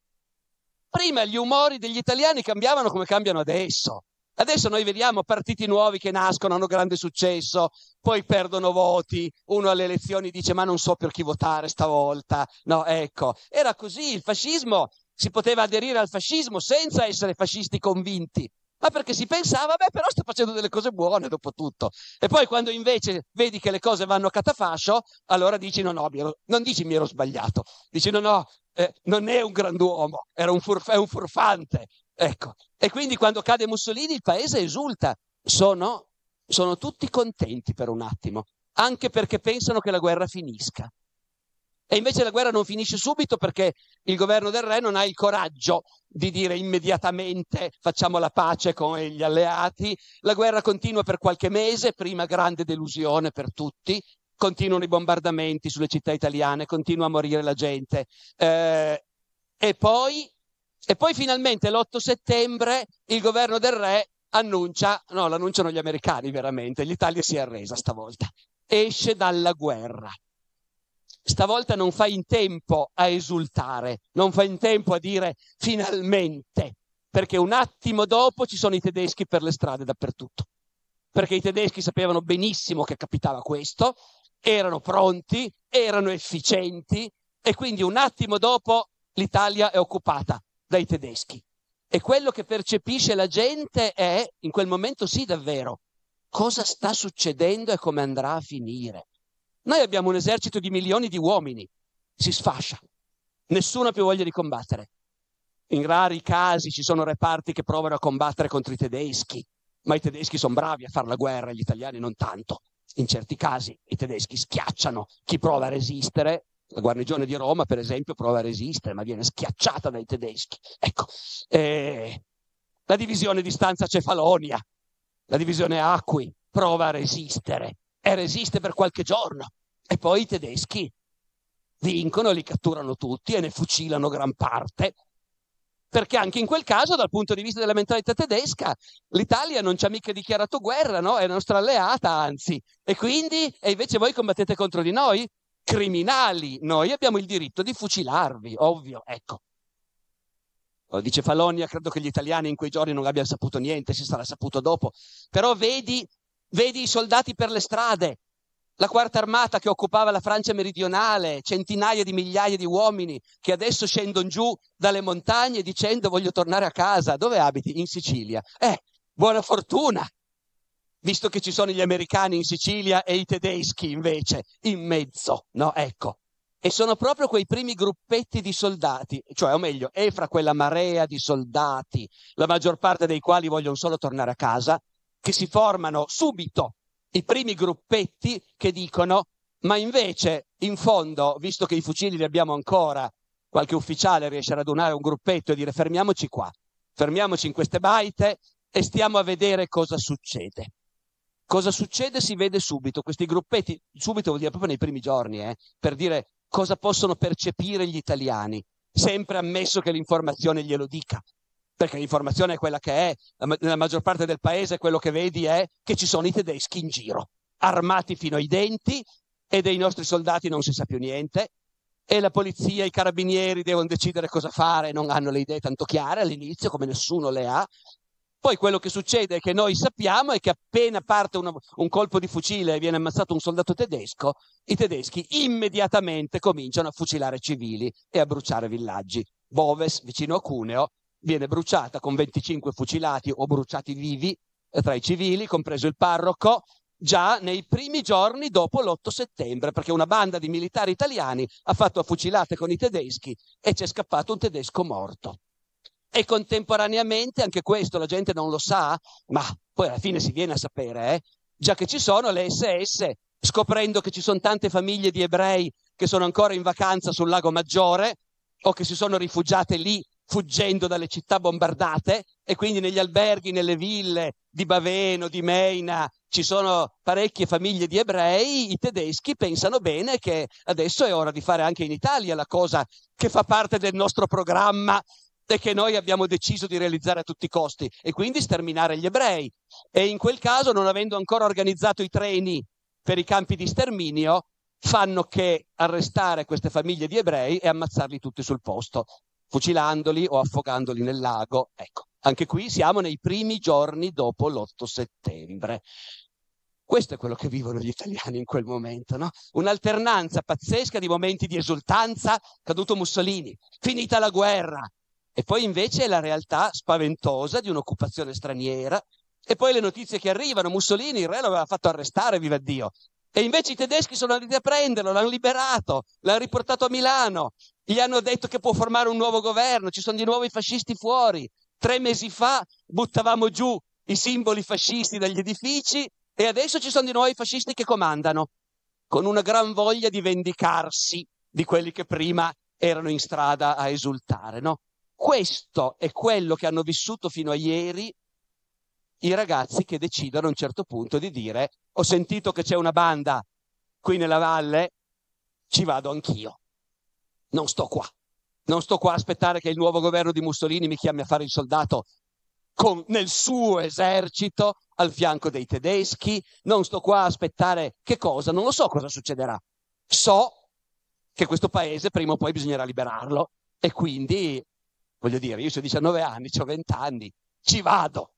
Speaker 2: Prima gli umori degli italiani cambiavano come cambiano adesso. Adesso noi vediamo partiti nuovi che nascono, hanno grande successo, poi perdono voti, uno alle elezioni dice ma non so per chi votare stavolta. No, ecco, era così, il fascismo si poteva aderire al fascismo senza essere fascisti convinti, ma perché si pensava, beh, però sta facendo delle cose buone dopo tutto. E poi quando invece vedi che le cose vanno a catafascio, allora dici no, no, ero, non dici mi ero sbagliato, dici no, no, eh, non è un grand'uomo, era un furf- è un furfante. Ecco, e quindi quando cade Mussolini il paese esulta, sono, sono tutti contenti per un attimo, anche perché pensano che la guerra finisca. E invece la guerra non finisce subito perché il governo del re non ha il coraggio di dire immediatamente facciamo la pace con gli alleati. La guerra continua per qualche mese, prima grande delusione per tutti, continuano i bombardamenti sulle città italiane, continua a morire la gente. Eh, e, poi, e poi finalmente l'8 settembre il governo del re annuncia, no, l'annunciano gli americani veramente, l'Italia si è arresa stavolta, esce dalla guerra stavolta non fai in tempo a esultare, non fai in tempo a dire finalmente, perché un attimo dopo ci sono i tedeschi per le strade dappertutto. Perché i tedeschi sapevano benissimo che capitava questo, erano pronti, erano efficienti e quindi un attimo dopo l'Italia è occupata dai tedeschi. E quello che percepisce la gente è, in quel momento sì davvero, cosa sta succedendo e come andrà a finire. Noi abbiamo un esercito di milioni di uomini, si sfascia, nessuno ha più voglia di combattere. In rari casi ci sono reparti che provano a combattere contro i tedeschi, ma i tedeschi sono bravi a fare la guerra, gli italiani non tanto. In certi casi i tedeschi schiacciano chi prova a resistere. La guarnigione di Roma, per esempio, prova a resistere, ma viene schiacciata dai tedeschi. Ecco, eh, la divisione di stanza Cefalonia, la divisione Acqui, prova a resistere e resiste per qualche giorno. E poi i tedeschi vincono, li catturano tutti e ne fucilano gran parte. Perché anche in quel caso, dal punto di vista della mentalità tedesca, l'Italia non ci ha mica dichiarato guerra, no? È nostra alleata, anzi. E quindi, e invece voi combattete contro di noi? Criminali, noi abbiamo il diritto di fucilarvi, ovvio, ecco. Dice Falonia, credo che gli italiani in quei giorni non abbiano saputo niente, si sarà saputo dopo. Però vedi Vedi i soldati per le strade, la quarta armata che occupava la Francia meridionale, centinaia di migliaia di uomini che adesso scendono giù dalle montagne dicendo voglio tornare a casa. Dove abiti? In Sicilia. Eh, buona fortuna, visto che ci sono gli americani in Sicilia e i tedeschi invece in mezzo, no? Ecco. E sono proprio quei primi gruppetti di soldati, cioè o meglio, è fra quella marea di soldati, la maggior parte dei quali vogliono solo tornare a casa, che si formano subito i primi gruppetti che dicono ma invece in fondo, visto che i fucili li abbiamo ancora, qualche ufficiale riesce a radunare un gruppetto e dire fermiamoci qua, fermiamoci in queste baite e stiamo a vedere cosa succede. Cosa succede? Si vede subito, questi gruppetti, subito vuol dire proprio nei primi giorni, eh, per dire cosa possono percepire gli italiani, sempre ammesso che l'informazione glielo dica perché l'informazione è quella che è, nella maggior parte del paese quello che vedi è che ci sono i tedeschi in giro, armati fino ai denti e dei nostri soldati non si sa più niente e la polizia, i carabinieri devono decidere cosa fare, non hanno le idee tanto chiare all'inizio come nessuno le ha. Poi quello che succede è che noi sappiamo è che appena parte una, un colpo di fucile e viene ammazzato un soldato tedesco, i tedeschi immediatamente cominciano a fucilare civili e a bruciare villaggi. Boves, vicino a Cuneo, viene bruciata con 25 fucilati o bruciati vivi eh, tra i civili, compreso il parroco, già nei primi giorni dopo l'8 settembre, perché una banda di militari italiani ha fatto fucilate con i tedeschi e c'è scappato un tedesco morto. E contemporaneamente, anche questo la gente non lo sa, ma poi alla fine si viene a sapere, eh, già che ci sono le SS, scoprendo che ci sono tante famiglie di ebrei che sono ancora in vacanza sul lago Maggiore o che si sono rifugiate lì fuggendo dalle città bombardate e quindi negli alberghi, nelle ville di Baveno, di Meina, ci sono parecchie famiglie di ebrei, i tedeschi pensano bene che adesso è ora di fare anche in Italia la cosa che fa parte del nostro programma e che noi abbiamo deciso di realizzare a tutti i costi e quindi sterminare gli ebrei. E in quel caso, non avendo ancora organizzato i treni per i campi di sterminio, fanno che arrestare queste famiglie di ebrei e ammazzarli tutti sul posto fucilandoli o affogandoli nel lago. Ecco, Anche qui siamo nei primi giorni dopo l'8 settembre. Questo è quello che vivono gli italiani in quel momento, no? Un'alternanza pazzesca di momenti di esultanza, caduto Mussolini, finita la guerra, e poi invece la realtà spaventosa di un'occupazione straniera, e poi le notizie che arrivano, Mussolini il re lo aveva fatto arrestare, viva Dio, e invece i tedeschi sono andati a prenderlo, l'hanno liberato, l'hanno riportato a Milano, gli hanno detto che può formare un nuovo governo, ci sono di nuovo i fascisti fuori. Tre mesi fa buttavamo giù i simboli fascisti dagli edifici e adesso ci sono di nuovo i fascisti che comandano, con una gran voglia di vendicarsi di quelli che prima erano in strada a esultare. No? Questo è quello che hanno vissuto fino a ieri i ragazzi che decidono a un certo punto di dire ho sentito che c'è una banda qui nella valle, ci vado anch'io. Non sto qua. Non sto qua a aspettare che il nuovo governo di Mussolini mi chiami a fare il soldato con, nel suo esercito al fianco dei tedeschi, non sto qua a aspettare che cosa, non lo so cosa succederà. So che questo paese prima o poi bisognerà liberarlo e quindi, voglio dire, io ho 19 anni, ho 20 anni, ci vado.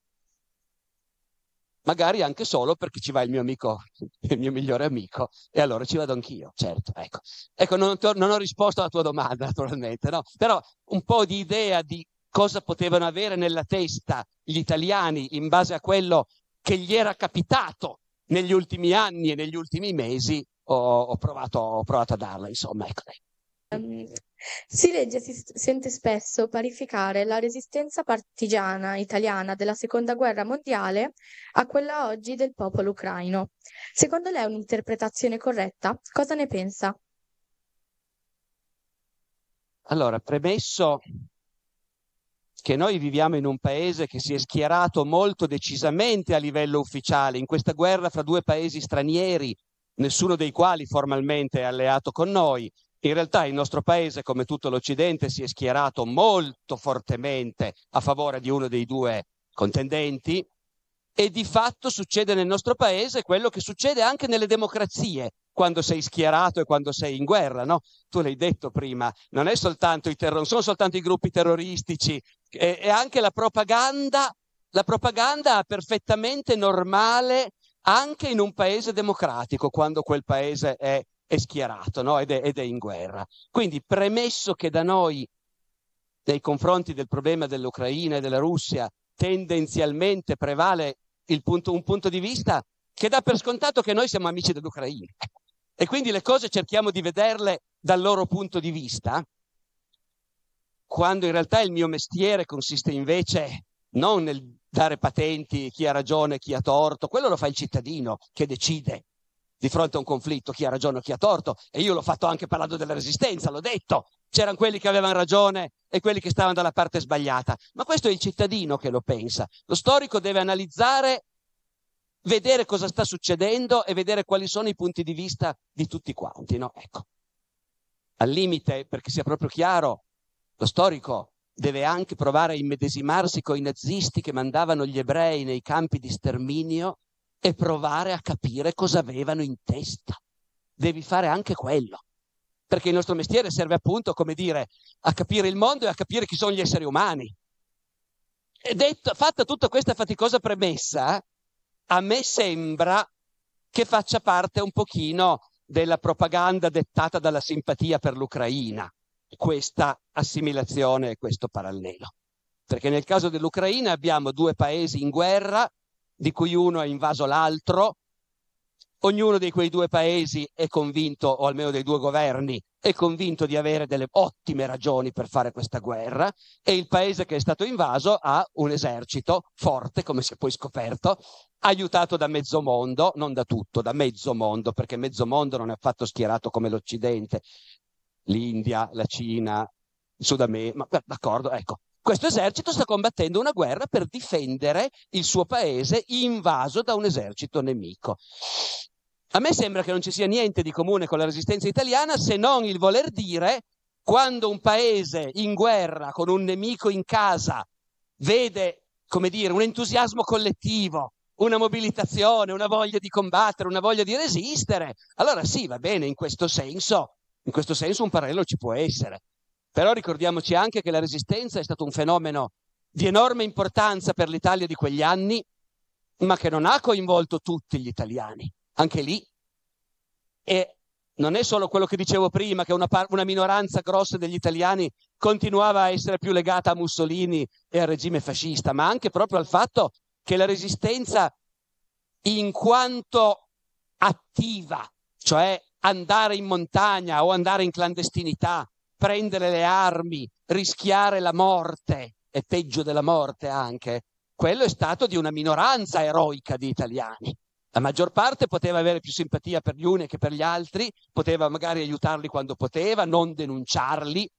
Speaker 2: Magari anche solo perché ci va il mio amico, il mio migliore amico, e allora ci vado anch'io, certo. Ecco, ecco non, non ho risposto alla tua domanda, naturalmente, no? Però un po' di idea di cosa potevano avere nella testa gli italiani in base a quello che gli era capitato negli ultimi anni e negli ultimi mesi, ho, ho, provato, ho provato, a darla, insomma. Ecco.
Speaker 8: Um, si legge e si sente spesso parificare la resistenza partigiana italiana della seconda guerra mondiale a quella oggi del popolo ucraino. Secondo lei è un'interpretazione corretta? Cosa ne pensa?
Speaker 2: Allora, premesso che noi viviamo in un paese che si è schierato molto decisamente a livello ufficiale in questa guerra fra due paesi stranieri, nessuno dei quali formalmente è alleato con noi. In realtà il nostro paese, come tutto l'Occidente, si è schierato molto fortemente a favore di uno dei due contendenti e di fatto succede nel nostro paese quello che succede anche nelle democrazie quando sei schierato e quando sei in guerra, no? Tu l'hai detto prima, non, soltanto terror- non sono soltanto i gruppi terroristici, è, è anche la propaganda, la propaganda perfettamente normale anche in un paese democratico, quando quel paese è, è schierato no? ed, è, ed è in guerra. Quindi premesso che da noi, nei confronti del problema dell'Ucraina e della Russia, tendenzialmente prevale punto, un punto di vista che dà per scontato che noi siamo amici dell'Ucraina. E quindi le cose cerchiamo di vederle dal loro punto di vista, quando in realtà il mio mestiere consiste invece non nel dare patenti chi ha ragione chi ha torto, quello lo fa il cittadino che decide di fronte a un conflitto chi ha ragione o chi ha torto e io l'ho fatto anche parlando della resistenza, l'ho detto, c'erano quelli che avevano ragione e quelli che stavano dalla parte sbagliata, ma questo è il cittadino che lo pensa. Lo storico deve analizzare, vedere cosa sta succedendo e vedere quali sono i punti di vista di tutti quanti, no? Ecco. Al limite, perché sia proprio chiaro, lo storico deve anche provare a immedesimarsi con i nazisti che mandavano gli ebrei nei campi di sterminio e provare a capire cosa avevano in testa. Devi fare anche quello, perché il nostro mestiere serve appunto, come dire, a capire il mondo e a capire chi sono gli esseri umani. E detto, fatta tutta questa faticosa premessa, a me sembra che faccia parte un pochino della propaganda dettata dalla simpatia per l'Ucraina, questa assimilazione e questo parallelo. Perché nel caso dell'Ucraina abbiamo due paesi in guerra di cui uno ha invaso l'altro. Ognuno di quei due paesi è convinto, o almeno dei due governi, è convinto di avere delle ottime ragioni per fare questa guerra e il paese che è stato invaso ha un esercito forte, come si è poi scoperto, aiutato da mezzo mondo, non da tutto, da mezzo mondo, perché mezzo mondo non è affatto schierato come l'Occidente, l'India, la Cina, il Sud America, ma d'accordo, ecco, questo esercito sta combattendo una guerra per difendere il suo paese invaso da un esercito nemico. A me sembra che non ci sia niente di comune con la resistenza italiana se non il voler dire quando un paese in guerra con un nemico in casa vede, come dire, un entusiasmo collettivo, una mobilitazione, una voglia di combattere, una voglia di resistere, allora sì, va bene, in questo senso, in questo senso un parallelo ci può essere. Però ricordiamoci anche che la resistenza è stato un fenomeno di enorme importanza per l'Italia di quegli anni, ma che non ha coinvolto tutti gli italiani. Anche lì. E non è solo quello che dicevo prima, che una, par- una minoranza grossa degli italiani continuava a essere più legata a Mussolini e al regime fascista, ma anche proprio al fatto che la resistenza, in quanto attiva, cioè andare in montagna o andare in clandestinità, prendere le armi, rischiare la morte, e peggio della morte anche, quello è stato di una minoranza eroica di italiani. La maggior parte poteva avere più simpatia per gli uni che per gli altri, poteva magari aiutarli quando poteva, non denunciarli.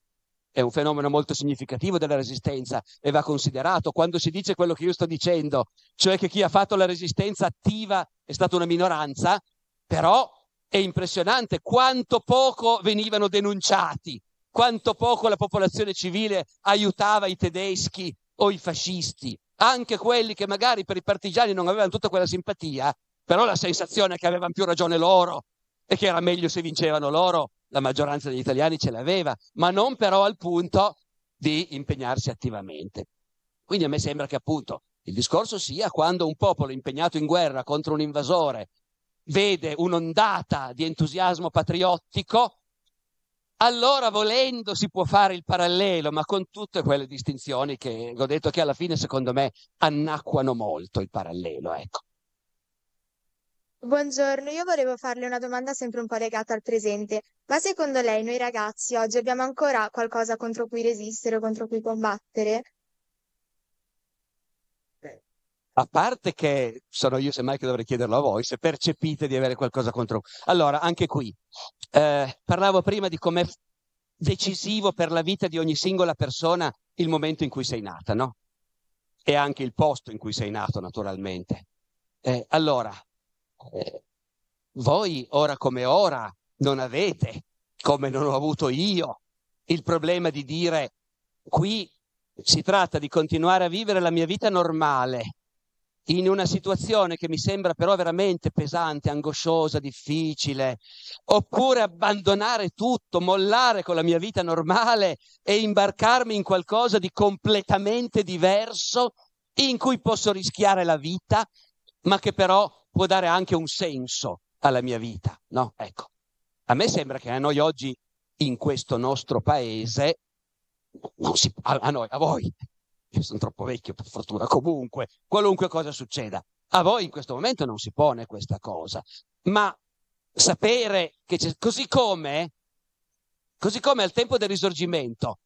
Speaker 2: È un fenomeno molto significativo della resistenza e va considerato. Quando si dice quello che io sto dicendo, cioè che chi ha fatto la resistenza attiva è stata una minoranza, però è impressionante quanto poco venivano denunciati, quanto poco la popolazione civile aiutava i tedeschi o i fascisti, anche quelli che magari per i partigiani non avevano tutta quella simpatia, però la sensazione che avevano più ragione loro e che era meglio se vincevano loro, la maggioranza degli italiani ce l'aveva, ma non però al punto di impegnarsi attivamente. Quindi a me sembra che appunto il discorso sia quando un popolo impegnato in guerra contro un invasore vede un'ondata di entusiasmo patriottico, allora volendo si può fare il parallelo, ma con tutte quelle distinzioni che ho detto che alla fine secondo me annacquano molto il parallelo, ecco.
Speaker 9: Buongiorno, io volevo farle una domanda sempre un po' legata al presente, ma secondo lei noi ragazzi oggi abbiamo ancora qualcosa contro cui resistere o contro cui combattere?
Speaker 2: A parte che sono io semmai che dovrei chiederlo a voi, se percepite di avere qualcosa contro... Allora, anche qui, eh, parlavo prima di com'è decisivo per la vita di ogni singola persona il momento in cui sei nata, no? E anche il posto in cui sei nato, naturalmente. Eh, allora, eh, voi ora come ora non avete, come non ho avuto io, il problema di dire qui si tratta di continuare a vivere la mia vita normale in una situazione che mi sembra però veramente pesante, angosciosa, difficile, oppure abbandonare tutto, mollare con la mia vita normale e imbarcarmi in qualcosa di completamente diverso in cui posso rischiare la vita, ma che però può dare anche un senso alla mia vita, no? Ecco, a me sembra che a noi oggi, in questo nostro paese, non si, a, a noi, a voi, io sono troppo vecchio per fortuna, comunque, qualunque cosa succeda, a voi in questo momento non si pone questa cosa, ma sapere che c'è, così come, così come al tempo del risorgimento,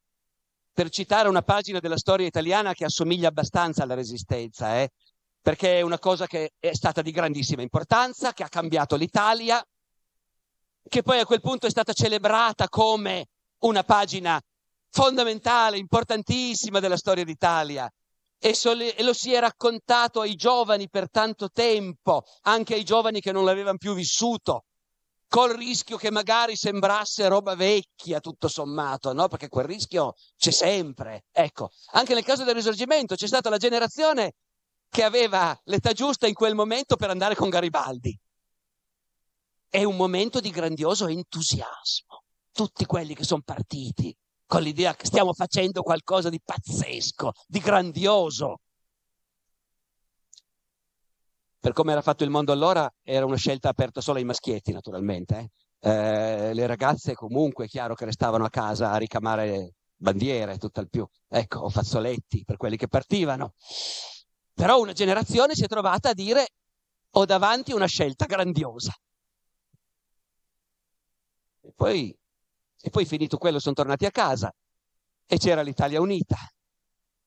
Speaker 2: per citare una pagina della storia italiana che assomiglia abbastanza alla resistenza, eh, perché è una cosa che è stata di grandissima importanza, che ha cambiato l'Italia, che poi a quel punto è stata celebrata come una pagina fondamentale, importantissima della storia d'Italia. E, sole- e, lo si è raccontato ai giovani per tanto tempo, anche ai giovani che non l'avevano più vissuto, col rischio che magari sembrasse roba vecchia, tutto sommato, no? Perché quel rischio c'è sempre. Ecco, anche nel caso del risorgimento c'è stata la generazione che aveva l'età giusta in quel momento per andare con Garibaldi. È un momento di grandioso entusiasmo. Tutti quelli che sono partiti con l'idea che stiamo facendo qualcosa di pazzesco, di grandioso. Per come era fatto il mondo allora, era una scelta aperta solo ai maschietti, naturalmente. Eh? Eh, le ragazze comunque, è chiaro che restavano a casa a ricamare bandiere, tutt'al più, ecco, o fazzoletti per quelli che partivano. Però una generazione si è trovata a dire ho davanti una scelta grandiosa. E poi, e poi finito quello sono tornati a casa. E c'era l'Italia unita.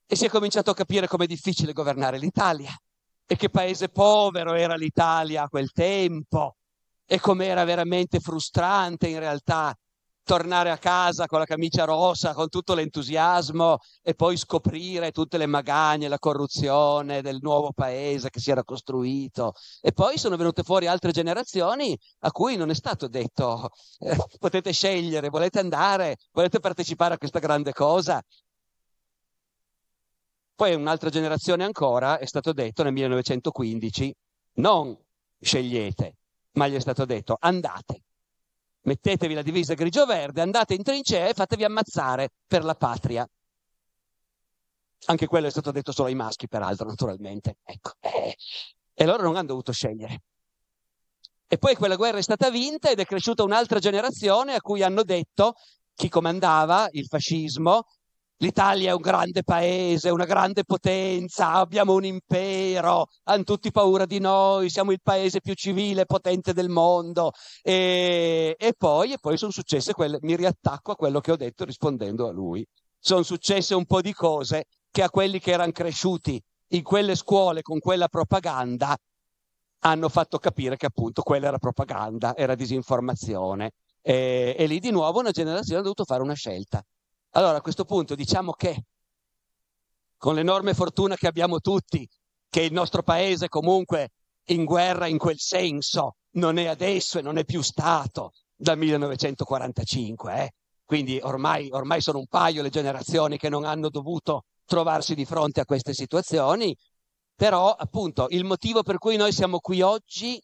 Speaker 2: E si è cominciato a capire com'è difficile governare l'Italia. E che paese povero era l'Italia a quel tempo. E com'era veramente frustrante in realtà tornare a casa con la camicia rossa, con tutto l'entusiasmo e poi scoprire tutte le magagne, la corruzione del nuovo paese che si era costruito. E poi sono venute fuori altre generazioni a cui non è stato detto eh, potete scegliere, volete andare, volete partecipare a questa grande cosa. Poi un'altra generazione ancora è stato detto nel 1915 non scegliete, ma gli è stato detto andate mettetevi la divisa grigio-verde, andate in trincea e fatevi ammazzare per la patria. Anche quello è stato detto solo ai maschi, peraltro, naturalmente. Ecco. Eh. E loro non hanno dovuto scegliere. E poi quella guerra è stata vinta ed è cresciuta un'altra generazione a cui hanno detto chi comandava il fascismo, l'Italia è un grande paese, una grande potenza, abbiamo un impero, hanno tutti paura di noi, siamo il paese più civile e potente del mondo. E, e poi, e poi sono successe quelle, mi riattacco a quello che ho detto rispondendo a lui. Sono successe un po' di cose che a quelli che erano cresciuti in quelle scuole con quella propaganda hanno fatto capire che appunto quella era propaganda, era disinformazione. E, e lì di nuovo una generazione ha dovuto fare una scelta. Allora a questo punto diciamo che con l'enorme fortuna che abbiamo tutti, che il nostro paese comunque in guerra in quel senso non è adesso e non è più stato dal 1945, eh? quindi ormai, ormai sono un paio le generazioni che non hanno dovuto trovarsi di fronte a queste situazioni, però appunto il motivo per cui noi siamo qui oggi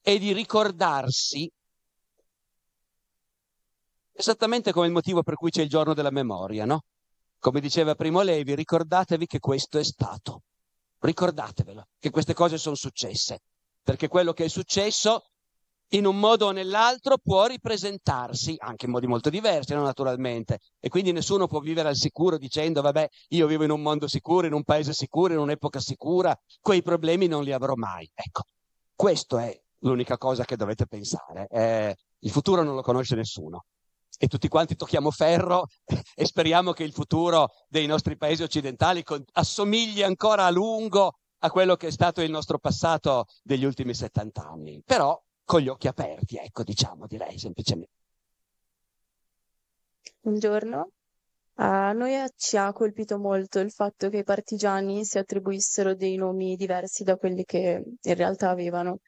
Speaker 2: è di ricordarsi esattamente come il motivo per cui c'è il giorno della memoria, no? Come diceva Primo Levi, ricordatevi che questo è stato. Ricordatevelo, che queste cose sono successe, perché quello che è successo in un modo o nell'altro può ripresentarsi, anche in modi molto diversi, no? naturalmente, e quindi nessuno può vivere al sicuro dicendo, vabbè, io vivo in un mondo sicuro, in un paese sicuro, in un'epoca sicura, quei problemi non li avrò mai. Ecco, questo è l'unica cosa che dovete pensare. Eh, il futuro non lo conosce nessuno. E tutti quanti tocchiamo ferro e speriamo che il futuro dei nostri paesi occidentali assomigli ancora a lungo a quello che è stato il nostro passato degli ultimi 70 anni. Però con gli occhi aperti, ecco, diciamo, direi semplicemente.
Speaker 10: Buongiorno. A noi ci ha colpito molto il fatto che i partigiani si attribuissero dei nomi diversi da quelli che in realtà avevano.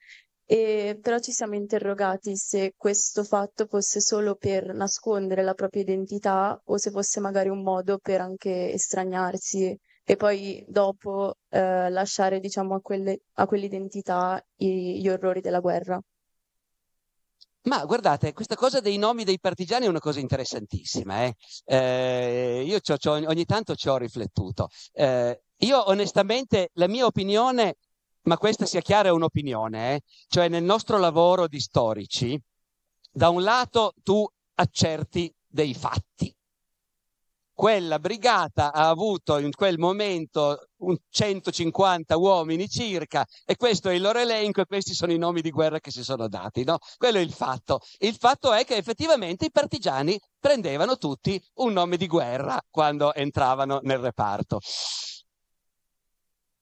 Speaker 10: E però ci siamo interrogati se questo fatto fosse solo per nascondere la propria identità o se fosse magari un modo per anche estraniarsi e poi dopo eh, lasciare, diciamo, a, quelle, a quell'identità i, gli orrori della guerra.
Speaker 2: Ma guardate, questa cosa dei nomi dei partigiani è una cosa interessantissima. Eh? Eh, io c'ho, c'ho, ogni tanto ci ho riflettuto. Eh, io onestamente, la mia opinione, ma questa sia chiara, è un'opinione, eh, cioè nel nostro lavoro di storici, da un lato tu accerti dei fatti, quella brigata ha avuto in quel momento 150 uomini circa e questo è il loro elenco e questi sono i nomi di guerra che si sono dati. No? Quello è il fatto. Il fatto è che effettivamente i partigiani prendevano tutti un nome di guerra quando entravano nel reparto.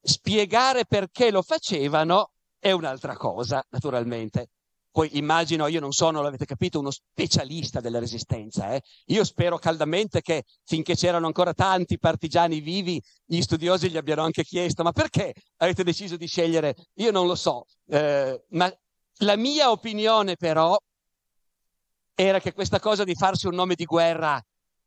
Speaker 2: Spiegare perché lo facevano è un'altra cosa, naturalmente. Poi immagino, io non sono, l'avete capito, uno specialista della resistenza. Eh? Io spero caldamente che finché c'erano ancora tanti partigiani vivi, gli studiosi gli abbiano anche chiesto, ma perché avete deciso di scegliere? Io non lo so, eh, ma la mia opinione però era che questa cosa di farsi un nome di guerra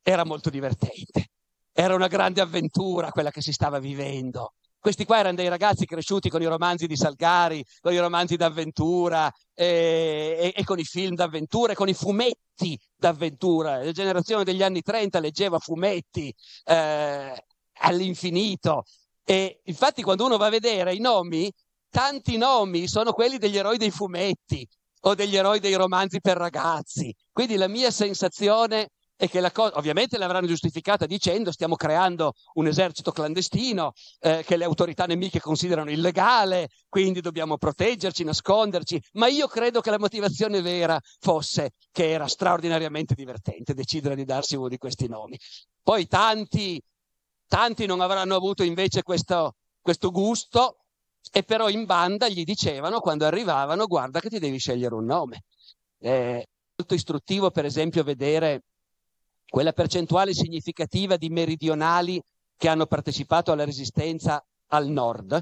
Speaker 2: era molto divertente. Era una grande avventura quella che si stava vivendo. Questi qua erano dei ragazzi cresciuti con i romanzi di Salgari, con i romanzi d'avventura e, e, e con i film d'avventura e con i fumetti d'avventura. La generazione degli anni 30 leggeva fumetti eh, all'infinito. E infatti quando uno va a vedere i nomi, tanti nomi sono quelli degli eroi dei fumetti o degli eroi dei romanzi per ragazzi. Quindi la mia sensazione e che la cosa, ovviamente l'avranno giustificata dicendo stiamo creando un esercito clandestino eh, che le autorità nemiche considerano illegale, quindi dobbiamo proteggerci, nasconderci, ma io credo che la motivazione vera fosse che era straordinariamente divertente decidere di darsi uno di questi nomi. Poi tanti, tanti non avranno avuto invece questo, questo gusto e però in banda gli dicevano quando arrivavano guarda che ti devi scegliere un nome. È molto istruttivo per esempio vedere quella percentuale significativa di meridionali che hanno partecipato alla resistenza al nord,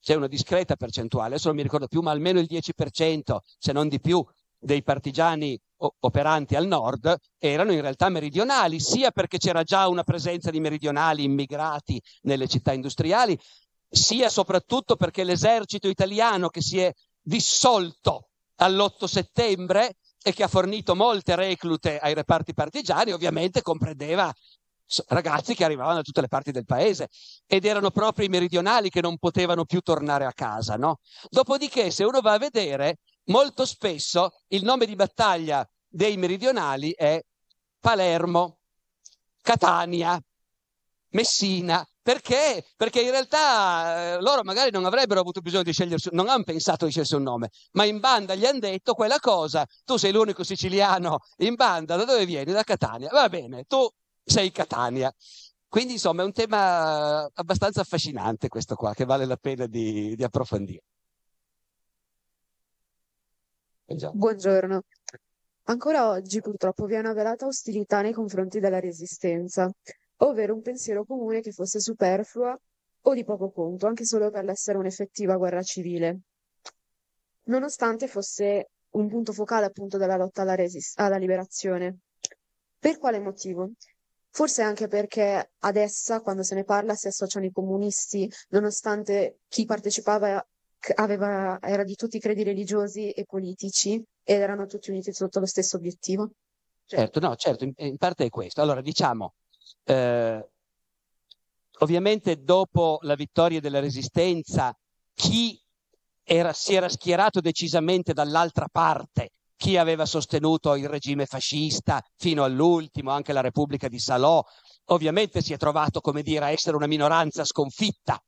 Speaker 2: c'è una discreta percentuale, adesso non mi ricordo più, ma almeno il 10%, se non di più, dei partigiani operanti al nord erano in realtà meridionali, sia perché c'era già una presenza di meridionali immigrati nelle città industriali, sia soprattutto perché l'esercito italiano che si è dissolto all'8 settembre e che ha fornito molte reclute ai reparti partigiani, ovviamente comprendeva ragazzi che arrivavano da tutte le parti del paese ed erano proprio i meridionali che non potevano più tornare a casa, no? Dopodiché, se uno va a vedere, molto spesso il nome di battaglia dei meridionali è Palermo, Catania, Messina. Perché? Perché in realtà eh, loro magari non avrebbero avuto bisogno di scegliere, non hanno pensato di scegliere un nome, ma in banda gli hanno detto quella cosa, tu sei l'unico siciliano in banda, da dove vieni? Da Catania. Va bene, tu sei Catania. Quindi insomma è un tema abbastanza affascinante questo qua, che vale la pena di, di approfondire.
Speaker 11: Buongiorno. Ancora oggi purtroppo vi è una velata ostilità nei confronti della Resistenza, ovvero un pensiero comune che fosse superflua o di poco conto, anche solo per l'essere un'effettiva guerra civile, nonostante fosse un punto focale appunto della lotta alla, resist- alla liberazione. Per quale motivo? Forse anche perché ad essa, quando se ne parla, si associano i comunisti, nonostante chi partecipava aveva, era di tutti i credi religiosi e politici ed erano tutti uniti sotto lo stesso obiettivo.
Speaker 2: Certo, no, certo, in, in parte è questo. Allora, diciamo, eh, ovviamente dopo la vittoria della Resistenza, chi era, si era schierato decisamente dall'altra parte? Chi aveva sostenuto il regime fascista fino all'ultimo, anche la Repubblica di Salò, ovviamente si è trovato, come dire, a essere una minoranza sconfitta,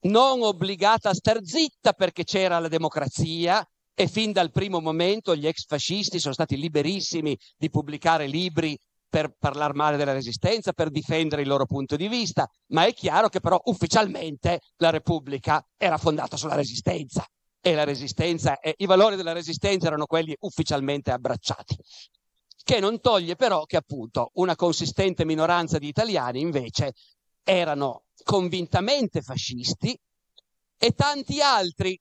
Speaker 2: non obbligata a star zitta perché c'era la democrazia e fin dal primo momento gli ex fascisti sono stati liberissimi di pubblicare libri per parlare male della resistenza, per difendere il loro punto di vista, ma è chiaro che però ufficialmente la Repubblica era fondata sulla resistenza e la resistenza e i valori della resistenza erano quelli ufficialmente abbracciati. Che non toglie però che appunto una consistente minoranza di italiani invece erano convintamente fascisti e tanti altri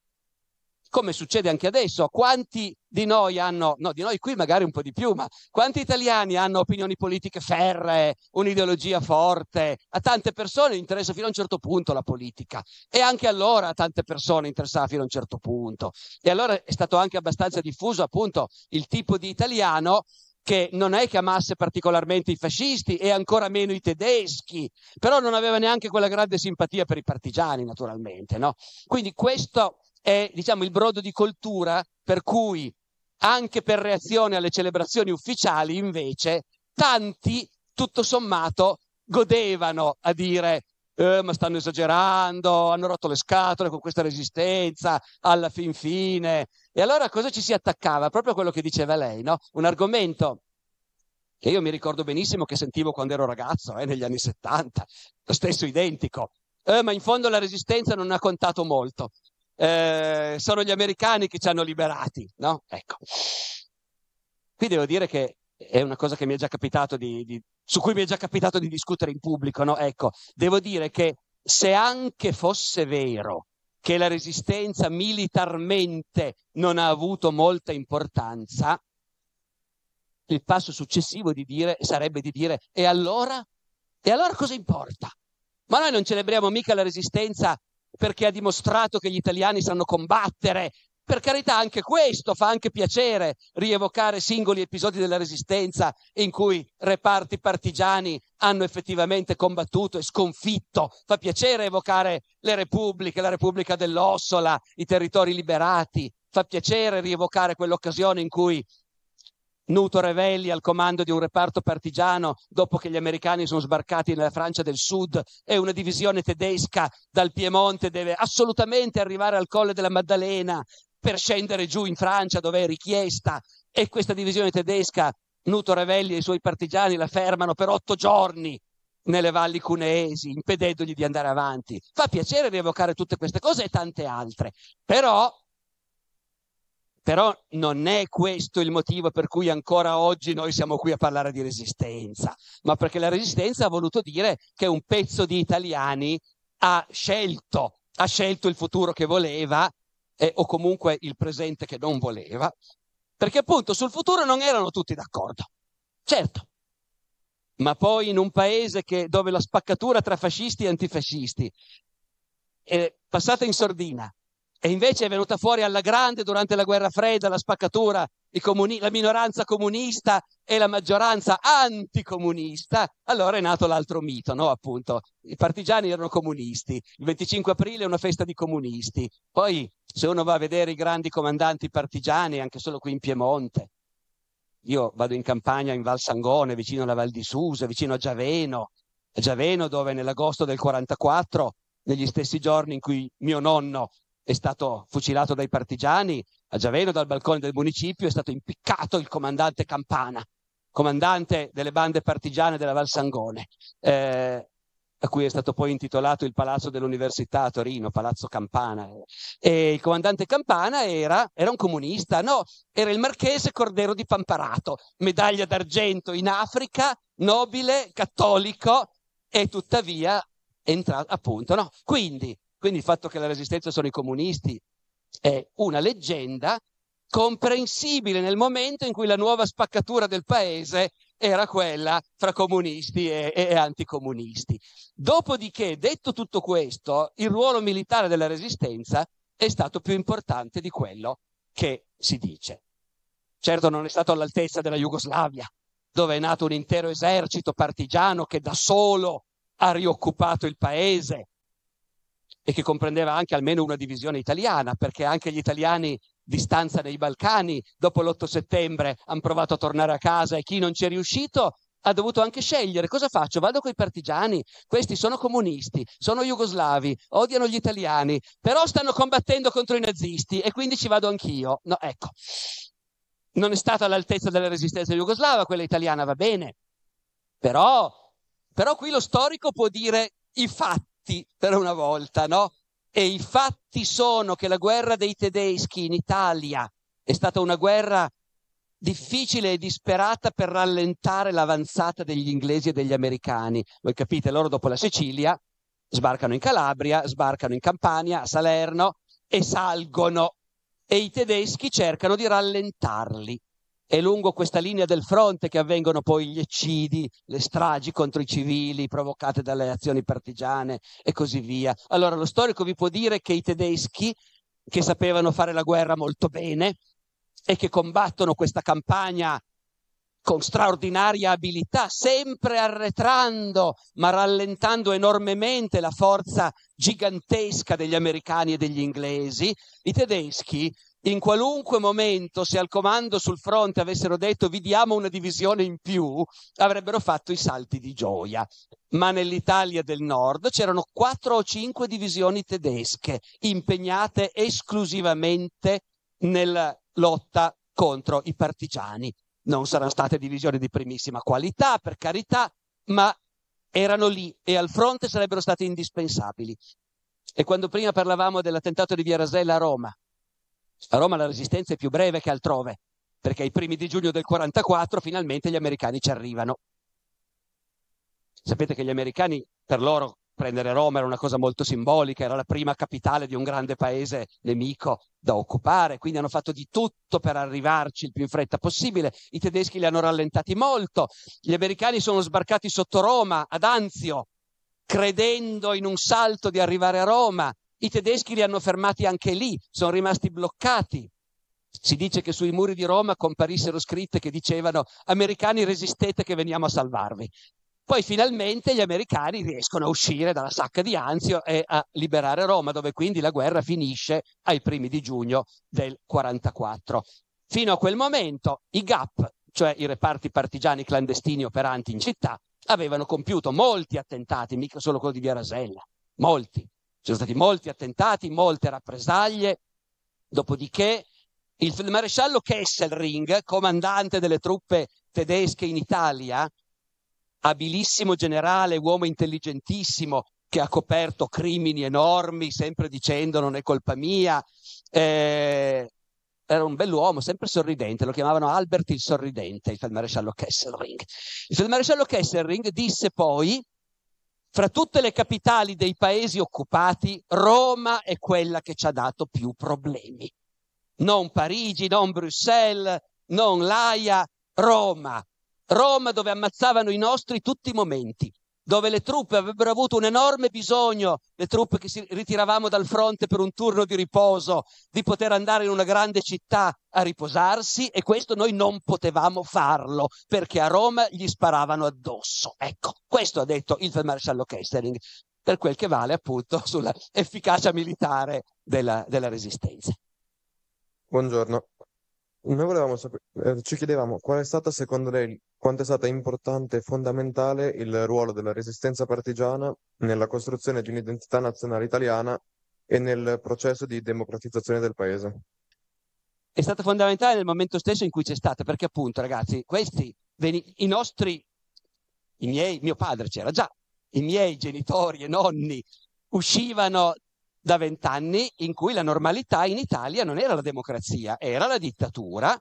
Speaker 2: come succede anche adesso, quanti di noi hanno, no, di noi qui magari un po' di più, ma quanti italiani hanno opinioni politiche ferree, un'ideologia forte? A tante persone interessa fino a un certo punto la politica e anche allora a tante persone interessava fino a un certo punto. E allora è stato anche abbastanza diffuso appunto il tipo di italiano che non è che amasse particolarmente i fascisti e ancora meno i tedeschi, però non aveva neanche quella grande simpatia per i partigiani, naturalmente. No? Quindi questo è diciamo, il brodo di coltura per cui anche per reazione alle celebrazioni ufficiali, invece, tanti, tutto sommato, godevano a dire eh, ma stanno esagerando, hanno rotto le scatole con questa resistenza, alla fin fine. E allora cosa ci si attaccava? Proprio quello che diceva lei, no? Un argomento che io mi ricordo benissimo che sentivo quando ero ragazzo, eh, negli anni 70, lo stesso identico. Eh, ma in fondo la resistenza non ha contato molto eh, sono gli americani che ci hanno liberati, no? Ecco. Qui devo dire che è una cosa che mi è già capitato di, di, su cui mi è già capitato di discutere in pubblico, no? Ecco, devo dire che se anche fosse vero che la resistenza militarmente non ha avuto molta importanza, il passo successivo di dire, sarebbe di dire e allora? E allora cosa importa? Ma noi non celebriamo mica la resistenza perché ha dimostrato che gli italiani sanno combattere. Per carità, anche questo fa anche piacere rievocare singoli episodi della Resistenza in cui reparti partigiani hanno effettivamente combattuto e sconfitto. Fa piacere evocare le repubbliche, la Repubblica dell'Ossola, i territori liberati. Fa piacere rievocare quell'occasione in cui Nuto Revelli al comando di un reparto partigiano dopo che gli americani sono sbarcati nella Francia del Sud e una divisione tedesca dal Piemonte deve assolutamente arrivare al Colle della Maddalena per scendere giù in Francia dove è richiesta e questa divisione tedesca, Nuto Revelli e i suoi partigiani la fermano per otto giorni nelle valli cuneesi, impedendogli di andare avanti. Fa piacere rievocare tutte queste cose e tante altre, però però non è questo il motivo per cui ancora oggi noi siamo qui a parlare di resistenza, ma perché la resistenza ha voluto dire che un pezzo di italiani ha scelto, ha scelto il futuro che voleva eh, o comunque il presente che non voleva, perché appunto sul futuro non erano tutti d'accordo. Certo, ma poi in un paese che, dove la spaccatura tra fascisti e antifascisti è passata in sordina, e invece è venuta fuori alla grande durante la guerra fredda la spaccatura comuni- la minoranza comunista e la maggioranza anticomunista, allora è nato l'altro mito, no? Appunto, i partigiani erano comunisti, il 25 aprile è una festa di comunisti. Poi, se uno va a vedere i grandi comandanti partigiani, anche solo qui in Piemonte, io vado in campagna in Val Sangone, vicino alla Val di Susa, vicino a Giaveno, a Giaveno dove nell'agosto del 44, negli stessi giorni in cui mio nonno è stato fucilato dai partigiani, a Giaveno dal balcone del municipio è stato impiccato il comandante Campana, comandante delle bande partigiane della Val Sangone, eh, a cui è stato poi intitolato il Palazzo dell'Università a Torino, Palazzo Campana. E il comandante Campana era, era un comunista, no, era il marchese Cordero di Pamparato, medaglia d'argento in Africa, nobile, cattolico e tuttavia entrato, appunto, no? Quindi, quindi il fatto che la resistenza sono i comunisti è una leggenda comprensibile nel momento in cui la nuova spaccatura del paese era quella fra comunisti e, e, anticomunisti. Dopodiché, detto tutto questo, il ruolo militare della resistenza è stato più importante di quello che si dice. Certo non è stato all'altezza della Jugoslavia, dove è nato un intero esercito partigiano che da solo ha rioccupato il paese e che comprendeva anche almeno una divisione italiana, perché anche gli italiani di stanza nei Balcani dopo l'8 settembre hanno provato a tornare a casa e chi non ci è riuscito ha dovuto anche scegliere cosa faccio? Vado con i partigiani, questi sono comunisti, sono jugoslavi, odiano gli italiani, però stanno combattendo contro i nazisti e quindi ci vado anch'io. No, ecco, non è stata all'altezza della resistenza jugoslava, quella italiana va bene, però, però qui lo storico può dire i fatti fatti per una volta, no? E i fatti sono che la guerra dei tedeschi in Italia è stata una guerra difficile e disperata per rallentare l'avanzata degli inglesi e degli americani. Voi capite, loro dopo la Sicilia sbarcano in Calabria, sbarcano in Campania, a Salerno e salgono e i tedeschi cercano di rallentarli. È lungo questa linea del fronte che avvengono poi gli eccidi, le stragi contro i civili provocate dalle azioni partigiane e così via. Allora lo storico vi può dire che i tedeschi, che sapevano fare la guerra molto bene e che combattono questa campagna con straordinaria abilità, sempre arretrando, ma rallentando enormemente la forza gigantesca degli americani e degli inglesi, i tedeschi in qualunque momento, se al comando sul fronte avessero detto vi diamo una divisione in più, avrebbero fatto i salti di gioia. Ma nell'Italia del Nord c'erano quattro o cinque divisioni tedesche impegnate esclusivamente nella lotta contro i partigiani. Non saranno state divisioni di primissima qualità, per carità, ma erano lì e al fronte sarebbero state indispensabili. E quando prima parlavamo dell'attentato di Via Rasella a Roma, a Roma la resistenza è più breve che altrove, perché ai primi di giugno del 44 finalmente gli americani ci arrivano. Sapete che gli americani, per loro, prendere Roma era una cosa molto simbolica, era la prima capitale di un grande paese nemico da occupare, quindi hanno fatto di tutto per arrivarci il più in fretta possibile. I tedeschi li hanno rallentati molto, gli americani sono sbarcati sotto Roma, ad Anzio, credendo in un salto di arrivare a Roma. I tedeschi li hanno fermati anche lì, sono rimasti bloccati. Si dice che sui muri di Roma comparissero scritte che dicevano americani resistete che veniamo a salvarvi. Poi finalmente gli americani riescono a uscire dalla sacca di Anzio e a liberare Roma, dove quindi la guerra finisce ai primi di giugno del 44. Fino a quel momento i GAP, cioè i reparti partigiani clandestini operanti in città, avevano compiuto molti attentati, mica solo quello di Via Rasella, molti. Ci sono stati molti attentati, molte rappresaglie, dopodiché il maresciallo Kesselring, comandante delle truppe tedesche in Italia, abilissimo generale, uomo intelligentissimo, che ha coperto crimini enormi, sempre dicendo non è colpa mia, eh, era un bell'uomo, sempre sorridente, lo chiamavano Albert il sorridente, il feldmaresciallo Kesselring. Il feldmaresciallo Kesselring disse poi fra tutte le capitali dei paesi occupati, Roma è quella che ci ha dato più problemi. Non Parigi, non Bruxelles, non l'Aia, Roma. Roma dove ammazzavano i nostri tutti i momenti. Dove le truppe avrebbero avuto un enorme bisogno, le truppe che si ritiravamo dal fronte per un turno di riposo, di poter andare in una grande città a riposarsi e questo noi non potevamo farlo perché a Roma gli sparavano addosso. Ecco, questo ha detto il feldmaresciallo Kesselring per quel che vale appunto sulla efficacia militare della, della resistenza.
Speaker 12: Buongiorno. Noi volevamo sapere, eh, ci chiedevamo qual è stata secondo lei, quanto è stata importante e fondamentale il ruolo della resistenza partigiana nella costruzione di un'identità nazionale italiana e nel processo di democratizzazione del paese.
Speaker 2: È stata fondamentale nel momento stesso in cui c'è stata, perché appunto, ragazzi, questi, i nostri, i miei, mio padre c'era già, i miei genitori e nonni uscivano da vent'anni in cui la normalità in Italia non era la democrazia, era la dittatura.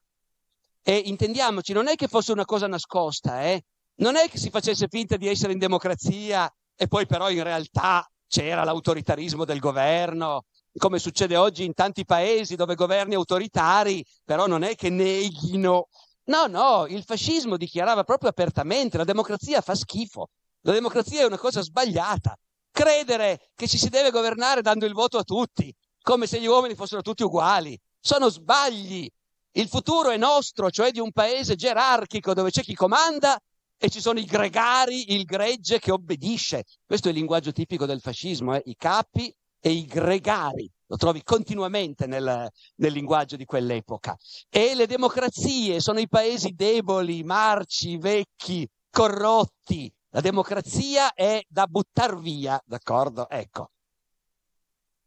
Speaker 2: E intendiamoci, non è che fosse una cosa nascosta, eh? non è che si facesse finta di essere in democrazia e poi però in realtà c'era l'autoritarismo del governo, come succede oggi in tanti paesi dove governi autoritari, però non è che neghino. No, no, il fascismo dichiarava proprio apertamente la democrazia fa schifo, la democrazia è una cosa sbagliata credere che ci si deve governare dando il voto a tutti, come se gli uomini fossero tutti uguali. Sono sbagli. Il futuro è nostro, cioè di un paese gerarchico dove c'è chi comanda e ci sono i gregari, il gregge che obbedisce. Questo è il linguaggio tipico del fascismo, eh? i capi e i gregari. Lo trovi continuamente nel, nel linguaggio di quell'epoca. E le democrazie sono i paesi deboli, marci, vecchi, corrotti, la democrazia è da buttare via, d'accordo? Ecco.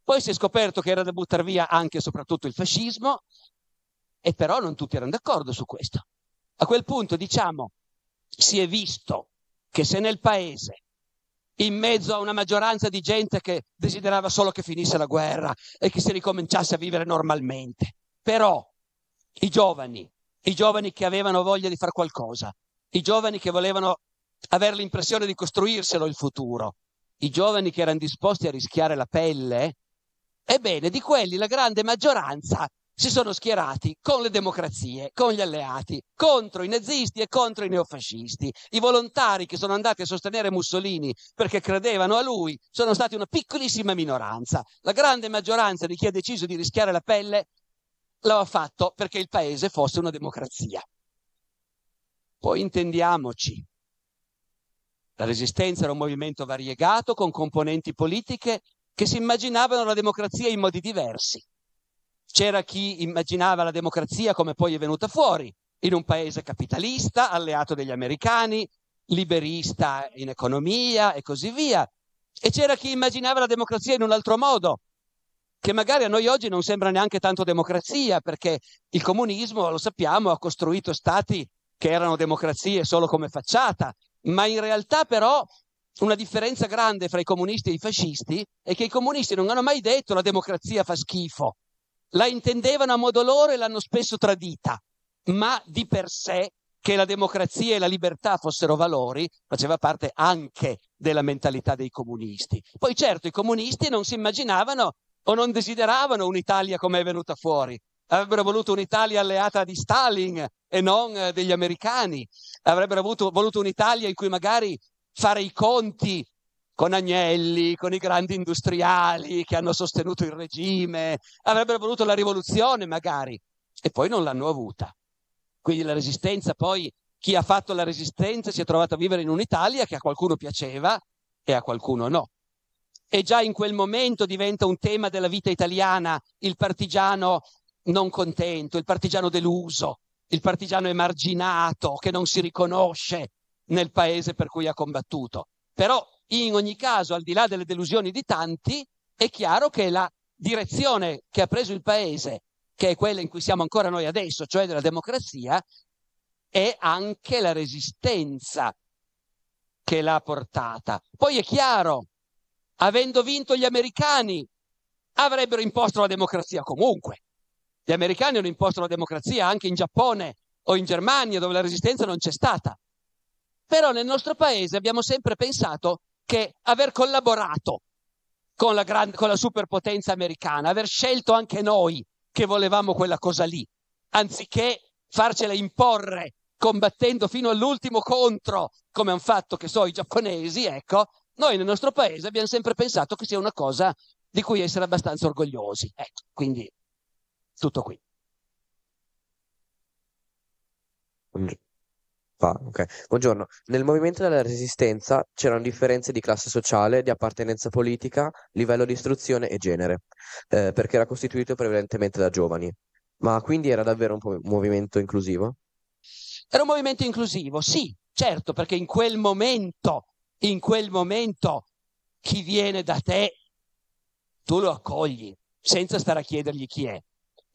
Speaker 2: Poi si è scoperto che era da buttare via anche e soprattutto il fascismo, e però non tutti erano d'accordo su questo. A quel punto, diciamo, si è visto che se nel paese, in mezzo a una maggioranza di gente che desiderava solo che finisse la guerra e che si ricominciasse a vivere normalmente, però i giovani, i giovani che avevano voglia di fare qualcosa, i giovani che volevano avere l'impressione di costruirselo il futuro. I giovani che erano disposti a rischiare la pelle, ebbene, di quelli la grande maggioranza si sono schierati con le democrazie, con gli alleati, contro i nazisti e contro i neofascisti. I volontari che sono andati a sostenere Mussolini perché credevano a lui sono stati una piccolissima minoranza. La grande maggioranza di chi ha deciso di rischiare la pelle lo ha fatto perché il paese fosse una democrazia. Poi intendiamoci, la resistenza era un movimento variegato con componenti politiche che si immaginavano la democrazia in modi diversi. C'era chi immaginava la democrazia come poi è venuta fuori, in un paese capitalista, alleato degli americani, liberista in economia e così via. E c'era chi immaginava la democrazia in un altro modo, che magari a noi oggi non sembra neanche tanto democrazia, perché il comunismo, lo sappiamo, ha costruito stati che erano democrazie solo come facciata, ma in realtà però una differenza grande fra i comunisti e i fascisti è che i comunisti non hanno mai detto la democrazia fa schifo, la intendevano a modo loro e l'hanno spesso tradita, ma di per sé che la democrazia e la libertà fossero valori faceva parte anche della mentalità dei comunisti. Poi certo i comunisti non si immaginavano o non desideravano un'Italia come è venuta fuori, avrebbero voluto un'Italia alleata di Stalin e non eh, degli americani, avrebbero avuto, voluto un'Italia in cui magari fare i conti con Agnelli, con i grandi industriali che hanno sostenuto il regime, avrebbero voluto la rivoluzione magari, e poi non l'hanno avuta. Quindi la resistenza, poi chi ha fatto la resistenza si è trovato a vivere in un'Italia che a qualcuno piaceva e a qualcuno no. E già in quel momento diventa un tema della vita italiana il partigiano non contento, il partigiano deluso, il partigiano emarginato che non si riconosce nel paese per cui ha combattuto. Però in ogni caso, al di là delle delusioni di tanti, è chiaro che la direzione che ha preso il paese, che è quella in cui siamo ancora noi adesso, cioè della democrazia, è anche la resistenza che l'ha portata. Poi è chiaro, avendo vinto gli americani, avrebbero imposto la democrazia comunque. Gli americani hanno imposto la democrazia anche in Giappone o in Germania, dove la resistenza non c'è stata. Però nel nostro paese abbiamo sempre pensato che aver collaborato con la, gran, con la superpotenza americana, aver scelto anche noi che volevamo quella cosa lì, anziché farcela imporre combattendo fino all'ultimo contro, come hanno fatto, che so, i giapponesi, ecco, noi nel nostro paese abbiamo sempre pensato che sia una cosa di cui essere abbastanza orgogliosi. Ecco, quindi tutto qui.
Speaker 13: Ah. Buongiorno. Nel movimento della resistenza c'erano differenze di classe sociale, di appartenenza politica, livello di istruzione e genere, eh, perché era costituito prevalentemente da giovani. Ma quindi era davvero un po- movimento inclusivo?
Speaker 2: Era un movimento inclusivo, sì, certo, perché in quel momento, in quel momento, chi viene da te, tu lo accogli, senza stare a chiedergli chi è.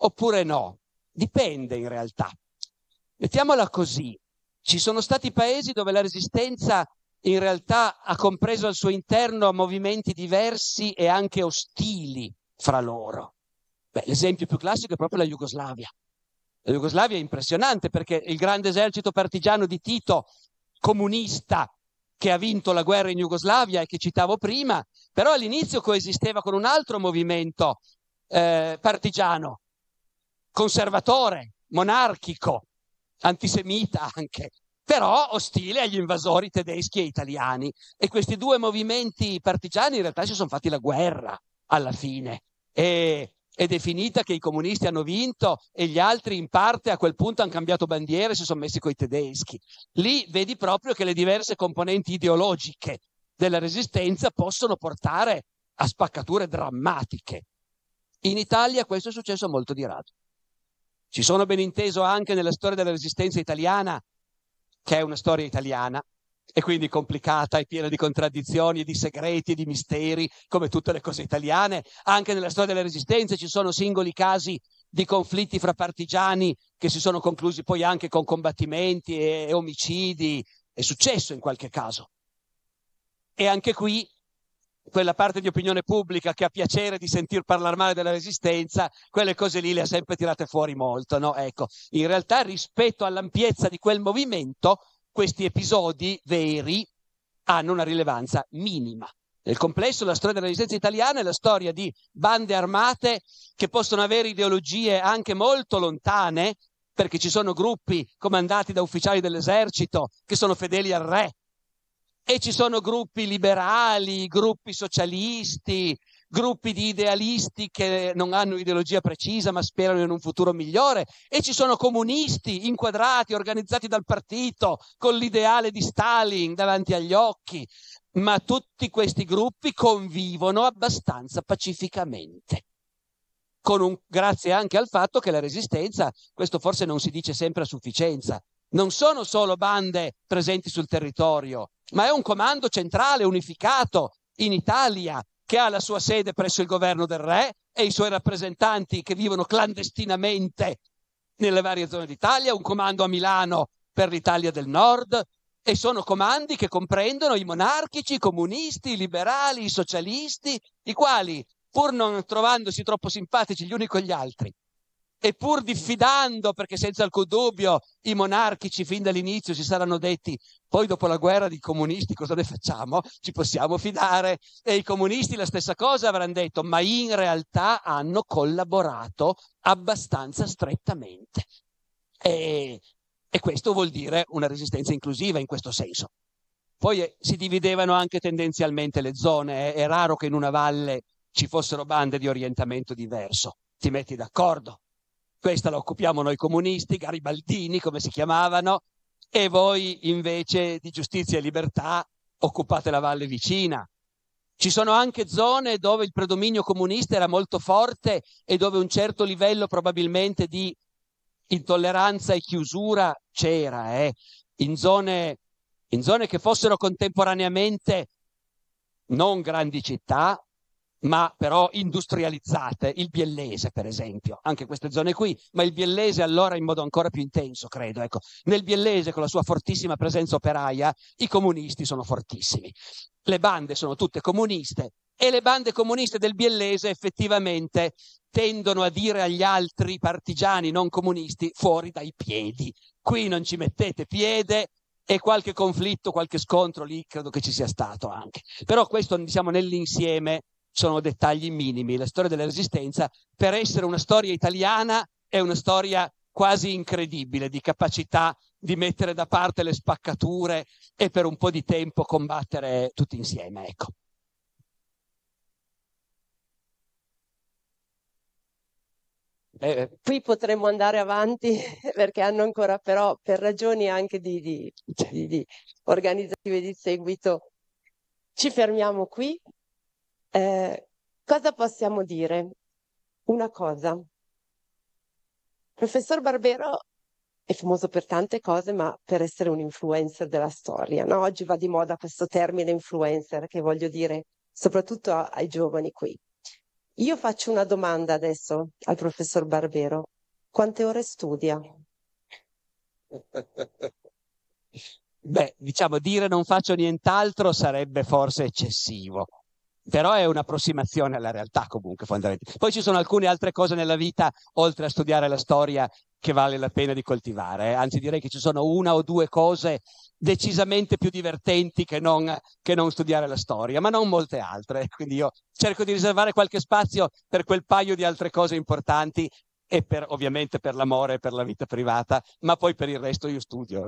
Speaker 2: Oppure no, dipende in realtà. Mettiamola così, ci sono stati paesi dove la resistenza in realtà ha compreso al suo interno movimenti diversi e anche ostili fra loro. Beh, l'esempio più classico è proprio la Jugoslavia. La Jugoslavia è impressionante perché il grande esercito partigiano di Tito, comunista, che ha vinto la guerra in Jugoslavia e che citavo prima, però all'inizio coesisteva con un altro movimento eh, partigiano, conservatore, monarchico, antisemita anche, però ostile agli invasori tedeschi e italiani. E questi due movimenti partigiani in realtà si sono fatti la guerra alla fine. E ed è finita che i comunisti hanno vinto e gli altri in parte a quel punto hanno cambiato bandiera e si sono messi coi tedeschi. Lì vedi proprio che le diverse componenti ideologiche della resistenza possono portare a spaccature drammatiche. In Italia questo è successo molto di rado. Ci sono ben inteso anche nella storia della resistenza italiana, che è una storia italiana, e quindi complicata e piena di contraddizioni e di segreti e di misteri, come tutte le cose italiane. Anche nella storia delle resistenze ci sono singoli casi di conflitti fra partigiani che si sono conclusi poi anche con combattimenti e omicidi. È successo in qualche caso. E anche qui quella parte di opinione pubblica che ha piacere di sentir parlare male della resistenza, quelle cose lì le ha sempre tirate fuori molto, no? Ecco, in realtà rispetto all'ampiezza di quel movimento, questi episodi veri hanno una rilevanza minima. Nel complesso la storia della resistenza italiana è la storia di bande armate che possono avere ideologie anche molto lontane, perché ci sono gruppi comandati da ufficiali dell'esercito che sono fedeli al re, e ci sono gruppi liberali, gruppi socialisti, gruppi di idealisti che non hanno ideologia precisa ma sperano in un futuro migliore. E ci sono comunisti inquadrati, organizzati dal partito con l'ideale di Stalin davanti agli occhi, ma tutti questi gruppi convivono abbastanza pacificamente. Un, grazie anche al fatto che la resistenza, questo forse non si dice sempre a sufficienza, non sono solo bande presenti sul territorio, ma è un comando centrale unificato in Italia che ha la sua sede presso il governo del re e i suoi rappresentanti che vivono clandestinamente nelle varie zone d'Italia, un comando a Milano per l'Italia del Nord e sono comandi che comprendono i monarchici, i comunisti, i liberali, i socialisti, i quali, pur non trovandosi troppo simpatici gli uni con gli altri, e pur diffidando, perché senza alcun dubbio i monarchici fin dall'inizio si saranno detti, poi dopo la guerra di comunisti cosa ne facciamo? Ci possiamo fidare? E i comunisti la stessa cosa avranno detto, ma in realtà hanno collaborato abbastanza strettamente. E, e questo vuol dire una resistenza inclusiva in questo senso. Poi eh, si dividevano anche tendenzialmente le zone, eh, è raro che in una valle ci fossero bande di orientamento diverso. Ti metti d'accordo, questa la occupiamo noi comunisti, garibaldini come si chiamavano, e voi invece di giustizia e libertà occupate la valle vicina. Ci sono anche zone dove il predominio comunista era molto forte e dove un certo livello probabilmente di intolleranza e chiusura c'era, eh? in, zone, in zone che fossero contemporaneamente non grandi città, ma però industrializzate, il biellese per esempio, anche queste zone qui, ma il biellese allora in modo ancora più intenso, credo. Ecco. Nel biellese, con la sua fortissima presenza operaia, i comunisti sono fortissimi. Le bande sono tutte comuniste e le bande comuniste del biellese effettivamente tendono a dire agli altri partigiani non comunisti fuori dai piedi. Qui non ci mettete piede, e qualche conflitto, qualche scontro lì credo che ci sia stato anche. Però questo diciamo nell'insieme sono dettagli minimi. La storia della resistenza, per essere una storia italiana, è una storia quasi incredibile di capacità di mettere da parte le spaccature e per un po' di tempo combattere tutti insieme. Ecco.
Speaker 14: Eh, qui potremmo andare avanti perché hanno ancora però per ragioni anche di, di, di, di organizzative di seguito ci fermiamo qui. Eh, cosa possiamo dire? Una cosa. Professor Barbero è famoso per tante cose, ma per essere un influencer della storia. No? Oggi va di moda questo termine influencer, che voglio dire soprattutto ai giovani qui. Io faccio una domanda adesso al professor Barbero. Quante ore studia?
Speaker 2: Beh, diciamo, dire non faccio nient'altro sarebbe forse eccessivo, però è un'approssimazione alla realtà comunque fondamentalmente. Poi ci sono alcune altre cose nella vita, oltre a studiare la storia, che vale la pena di coltivare. Eh? Anzi, direi che ci sono una o due cose decisamente più divertenti che non, che non studiare la storia, ma non molte altre. Quindi io cerco di riservare qualche spazio per quel paio di altre cose importanti e per, ovviamente per l'amore e per la vita privata, ma poi per il resto io studio.